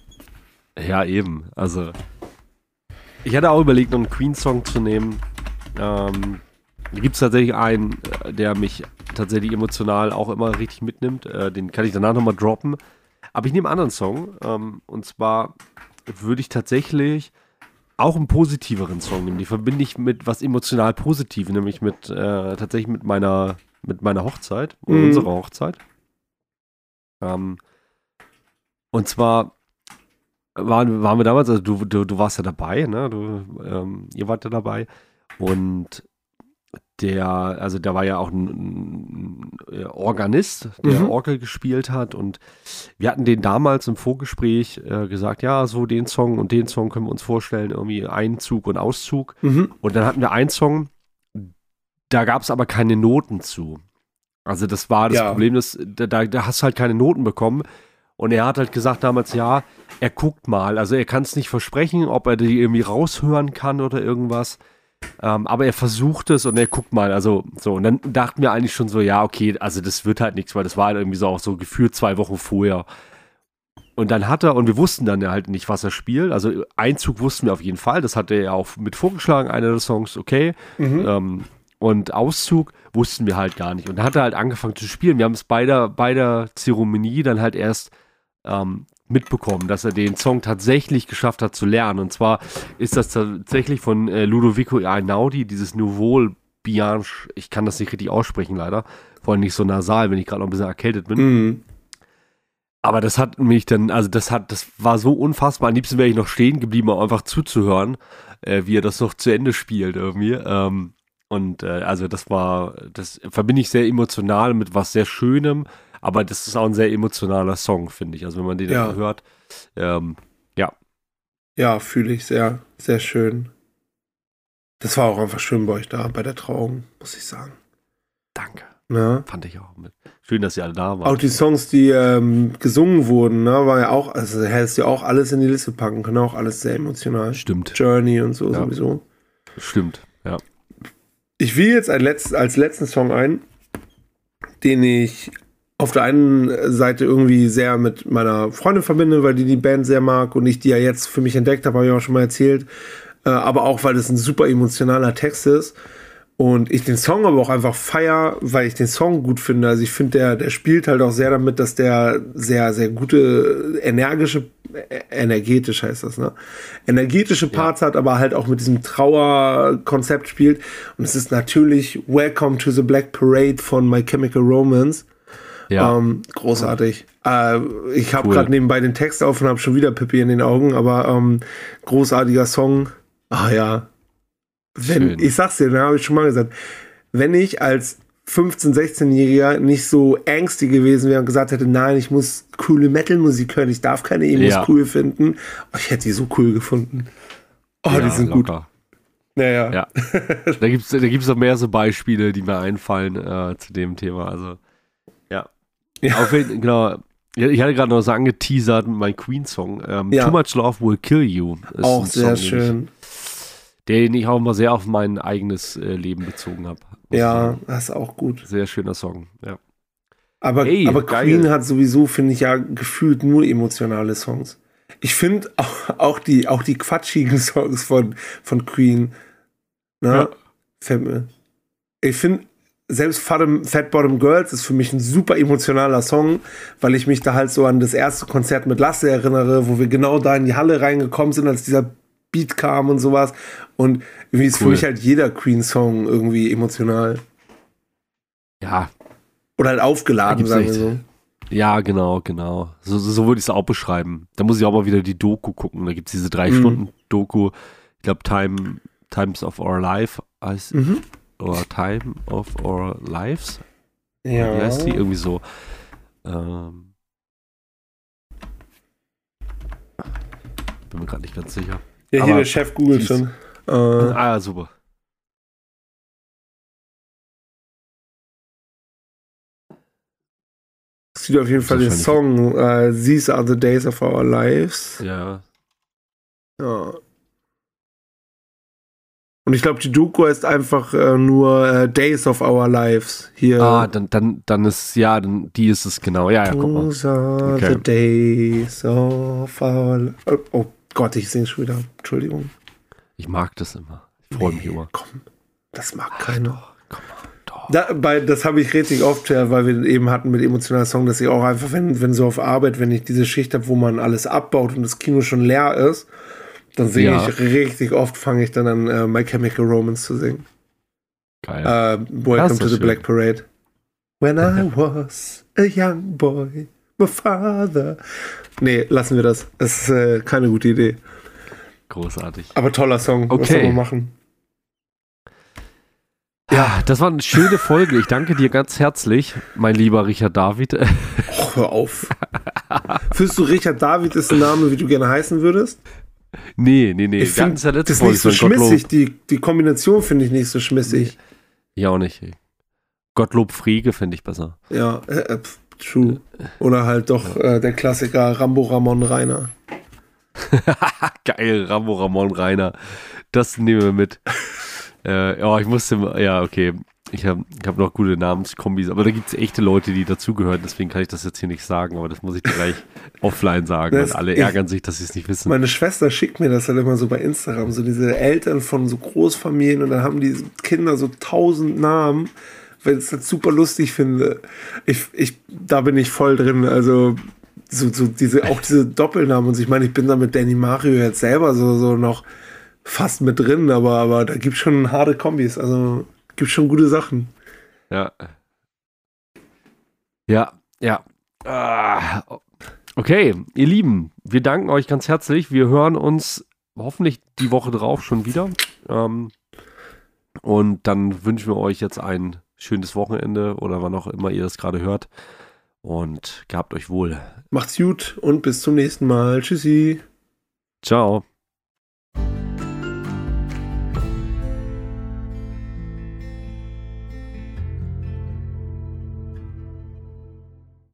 Speaker 2: Ja, eben. Also, ich hatte auch überlegt, noch einen Queen-Song zu nehmen. Ähm, da gibt es tatsächlich einen, äh, der mich tatsächlich emotional auch immer richtig mitnimmt. Äh, den kann ich danach nochmal droppen. Aber ich nehme einen anderen Song. Ähm, und zwar würde ich tatsächlich auch einen positiveren Song nehmen. Die verbinde ich mit was emotional Positivem, nämlich mit äh, tatsächlich mit meiner, mit meiner Hochzeit,
Speaker 1: Mhm.
Speaker 2: unserer Hochzeit. Ähm, und zwar waren, waren wir damals, also du, du, du warst ja dabei, ne? Du, ähm, ihr wart ja dabei. Und der, also da war ja auch ein, ein Organist, der
Speaker 1: Mhm.
Speaker 2: Orgel gespielt hat und wir hatten den damals im Vorgespräch äh, gesagt, ja, so den Song und den Song können wir uns vorstellen, irgendwie Einzug und Auszug.
Speaker 1: Mhm.
Speaker 2: Und dann hatten wir einen Song, da gab es aber keine Noten zu. Also das war das
Speaker 1: Ja.
Speaker 2: Problem, dass, da, da, da hast du halt keine Noten bekommen. Und er hat halt gesagt damals, ja, er guckt mal. Also er kann es nicht versprechen, ob er die irgendwie raushören kann oder irgendwas. Ähm, aber er versucht es und er guckt mal. Also so, und dann dachten wir eigentlich schon so, ja, okay, also das wird halt nichts, weil das war halt irgendwie so auch so gefühlt zwei Wochen vorher. Und dann hat er, und wir wussten dann ja halt nicht, was er spielt. Also Einzug wussten wir auf jeden Fall. Das hat er ja auch mit vorgeschlagen, einer der Songs, okay.
Speaker 1: Mhm.
Speaker 2: Ähm, und Auszug wussten wir halt gar nicht. Und dann hat er halt angefangen zu spielen. Wir haben es bei der, bei der Zeremonie dann halt erst ähm, mitbekommen, dass er den Song tatsächlich geschafft hat zu lernen. Und zwar ist das tatsächlich von äh, Ludovico Einaudi, dieses Nouveau Bianche. Ich kann das nicht richtig aussprechen, leider. Vor allem nicht so nasal, wenn ich gerade noch ein bisschen erkältet bin.
Speaker 1: Mhm.
Speaker 2: Aber das hat mich dann, also das hat, das war so unfassbar. Am liebsten wäre ich noch stehen geblieben, um einfach zuzuhören, äh, wie er das noch zu Ende spielt irgendwie. Ähm, und äh, also das war, das verbinde ich sehr emotional mit was sehr Schönem, aber das ist auch ein sehr emotionaler Song, finde ich. Also wenn man den
Speaker 1: Ja.
Speaker 2: hört, ähm, ja,
Speaker 1: Ja, fühle ich sehr, sehr schön. Das war auch einfach schön bei euch da, bei der Trauung, muss ich sagen.
Speaker 2: danke.
Speaker 1: Ne?
Speaker 2: Fand ich auch mit. Schön, dass ihr alle da
Speaker 1: Auch
Speaker 2: waren.
Speaker 1: die Songs, die ähm, gesungen wurden, ne, war ja auch, also hättest du ja auch alles in die Liste packen können, auch alles sehr emotional.
Speaker 2: Stimmt,
Speaker 1: Journey und so
Speaker 2: Ja.
Speaker 1: sowieso.
Speaker 2: stimmt, ja.
Speaker 1: Ich will jetzt als letzten Song ein, den ich auf der einen Seite irgendwie sehr mit meiner Freundin verbinde, weil die die Band sehr mag und ich die ja jetzt für mich entdeckt habe, habe ich auch schon mal erzählt. Äh, aber auch, weil das ein super emotionaler Text ist. Und ich den Song aber auch einfach feier, weil ich den Song gut finde. Also ich finde, der, der spielt halt auch sehr damit, dass der sehr, sehr gute, energische, äh, energetisch heißt das, ne? Energetische Parts hat, aber halt auch mit diesem Trauerkonzept spielt. Und es ist natürlich Welcome to the Black Parade von My Chemical Romance.
Speaker 2: Ja,
Speaker 1: Ähm, großartig. Äh, ich habe
Speaker 2: Cool.
Speaker 1: gerade nebenbei den Text auf und habe schon wieder Pippi in den Augen, aber ähm, großartiger Song. Ah ja. Wenn,
Speaker 2: Schön.
Speaker 1: ich sag's dir, da habe ich schon mal gesagt, wenn ich als 15-, 16-Jähriger nicht so angsty gewesen wäre und gesagt hätte, nein, ich muss coole Metal-Musik hören, ich darf keine Emos
Speaker 2: Ja.
Speaker 1: cool finden, oh, ich hätte die so cool gefunden. Oh,
Speaker 2: ja,
Speaker 1: die sind gut.
Speaker 2: locker.
Speaker 1: Naja.
Speaker 2: Ja. da gibt es da gibt's noch mehr so Beispiele, die mir einfallen äh, zu dem Thema. Also, ja. Auf genau. Ich hatte gerade noch so angeteasert mit meinem Queen-Song. Ähm,
Speaker 1: Ja.
Speaker 2: Too Much Love Will Kill You.
Speaker 1: auch sehr
Speaker 2: Song,
Speaker 1: schön.
Speaker 2: Den ich auch mal sehr auf mein eigenes äh, Leben bezogen habe.
Speaker 1: Ja, das ist auch gut.
Speaker 2: Sehr schöner Song, ja.
Speaker 1: Aber,
Speaker 2: Ey,
Speaker 1: aber
Speaker 2: geil.
Speaker 1: Queen hat sowieso, finde ich, ja gefühlt nur emotionale Songs. Ich finde auch, auch, die, auch die quatschigen Songs von, von Queen, ne,
Speaker 2: Ja.
Speaker 1: mir. Ich finde, selbst Fat, Bottom Girls ist für mich ein super emotionaler Song, weil ich mich da halt so an das erste Konzert mit Lasse erinnere, wo wir genau da in die Halle reingekommen sind, als dieser Beat kam und sowas. Und irgendwie ist für
Speaker 2: Cool.
Speaker 1: mich halt jeder Queen-Song irgendwie emotional.
Speaker 2: Ja,
Speaker 1: Oder halt aufgeladen, sagen wir so.
Speaker 2: ja, genau, genau. So, so, so würde ich es auch beschreiben. Da muss ich auch mal wieder die Doku gucken. Da gibt es diese drei
Speaker 1: Mhm.
Speaker 2: Stunden Doku. Ich glaube, Time, Times of Our Life heißt,
Speaker 1: Mhm.
Speaker 2: Oder Time of Our Lives.
Speaker 1: Ja.
Speaker 2: Wie heißt die? Irgendwie so. Ähm, bin mir gerade nicht ganz sicher.
Speaker 1: Ja, hier
Speaker 2: Aber
Speaker 1: der Chef googelt schon. Äh,
Speaker 2: Ah, ja, super.
Speaker 1: sieht auf jeden Fall den Song äh, These are the days of our lives.
Speaker 2: Ja.
Speaker 1: Ja. Und ich glaube, die Doku heißt einfach äh, nur äh, Days of Our Lives. Hier.
Speaker 2: Ah, dann, dann, dann ist, ja, dann, die ist es genau. Ja, ja, guck mal.
Speaker 1: Those are
Speaker 2: Okay.
Speaker 1: the days of our lives. Oh, oh Gott, ich sing schon wieder. Entschuldigung.
Speaker 2: Ich mag das immer. Ich freue mich
Speaker 1: Nee,
Speaker 2: immer.
Speaker 1: Komm, das mag keiner.
Speaker 2: Komm mal.
Speaker 1: Da, bei, das habe ich richtig oft, ja, weil wir eben hatten mit emotionalen Song, dass ich auch einfach, wenn, wenn so auf Arbeit, wenn ich diese Schicht habe, wo man alles abbaut und das Kino schon leer ist, dann singe
Speaker 2: Ja.
Speaker 1: ich richtig oft, fange ich dann an, äh, My Chemical Romance zu singen.
Speaker 2: Geil.
Speaker 1: Äh, Welcome to the
Speaker 2: schön.
Speaker 1: Black Parade. When I was a young boy, my father. Nee, lassen wir das. Das ist äh, keine gute Idee.
Speaker 2: Großartig.
Speaker 1: Aber toller Song. Was
Speaker 2: Okay.
Speaker 1: soll man machen?
Speaker 2: Ja, das war eine schöne Folge. Ich danke dir ganz herzlich, mein lieber Richard David.
Speaker 1: Och, hör auf. Findest du Richard David ist ein Name, wie du gerne heißen würdest?
Speaker 2: Nee, nee, nee.
Speaker 1: Ich
Speaker 2: Wir hatten
Speaker 1: finde
Speaker 2: es ja letzte
Speaker 1: das nicht so schmissig. Die, die Kombination finde ich nicht so schmissig.
Speaker 2: Ja, auch nicht. Gottlob Frege finde ich besser.
Speaker 1: Ja, äh, äh, pf, true. Oder halt doch äh, der Klassiker Rambo Ramon Rainer.
Speaker 2: Geil, Rambo Ramon Rainer. Das nehmen wir mit. äh, ja, ich musste, ja, okay. Ich habe hab noch gute Namenskombis, aber da gibt es echte Leute, die dazugehören, deswegen kann ich das jetzt hier nicht sagen, aber das muss ich dir gleich offline sagen,
Speaker 1: Das-
Speaker 2: weil alle
Speaker 1: ich-
Speaker 2: ärgern sich, dass sie es nicht wissen.
Speaker 1: Meine Schwester schickt mir das halt immer so bei Instagram, so diese Eltern von so Großfamilien und dann haben die Kinder so tausend Namen, weil ich es halt super lustig finde. Ich, ich, da bin ich voll drin, also so, so diese, auch diese Doppelnamen und ich meine, ich bin da mit Danny Mario jetzt selber so, so noch fast mit drin, aber, aber da gibt schon harte Kombis, also gibt schon gute Sachen.
Speaker 2: Ja. Ja, ja. Ah, Okay, ihr Lieben, wir danken euch ganz herzlich. Wir hören uns hoffentlich die Woche drauf schon wieder. Ähm, und dann wünschen wir euch jetzt ein schönes Wochenende oder wann auch immer ihr das gerade hört. Und gehabt euch wohl.
Speaker 1: Macht's gut und bis zum nächsten Mal. Tschüssi.
Speaker 2: Ciao.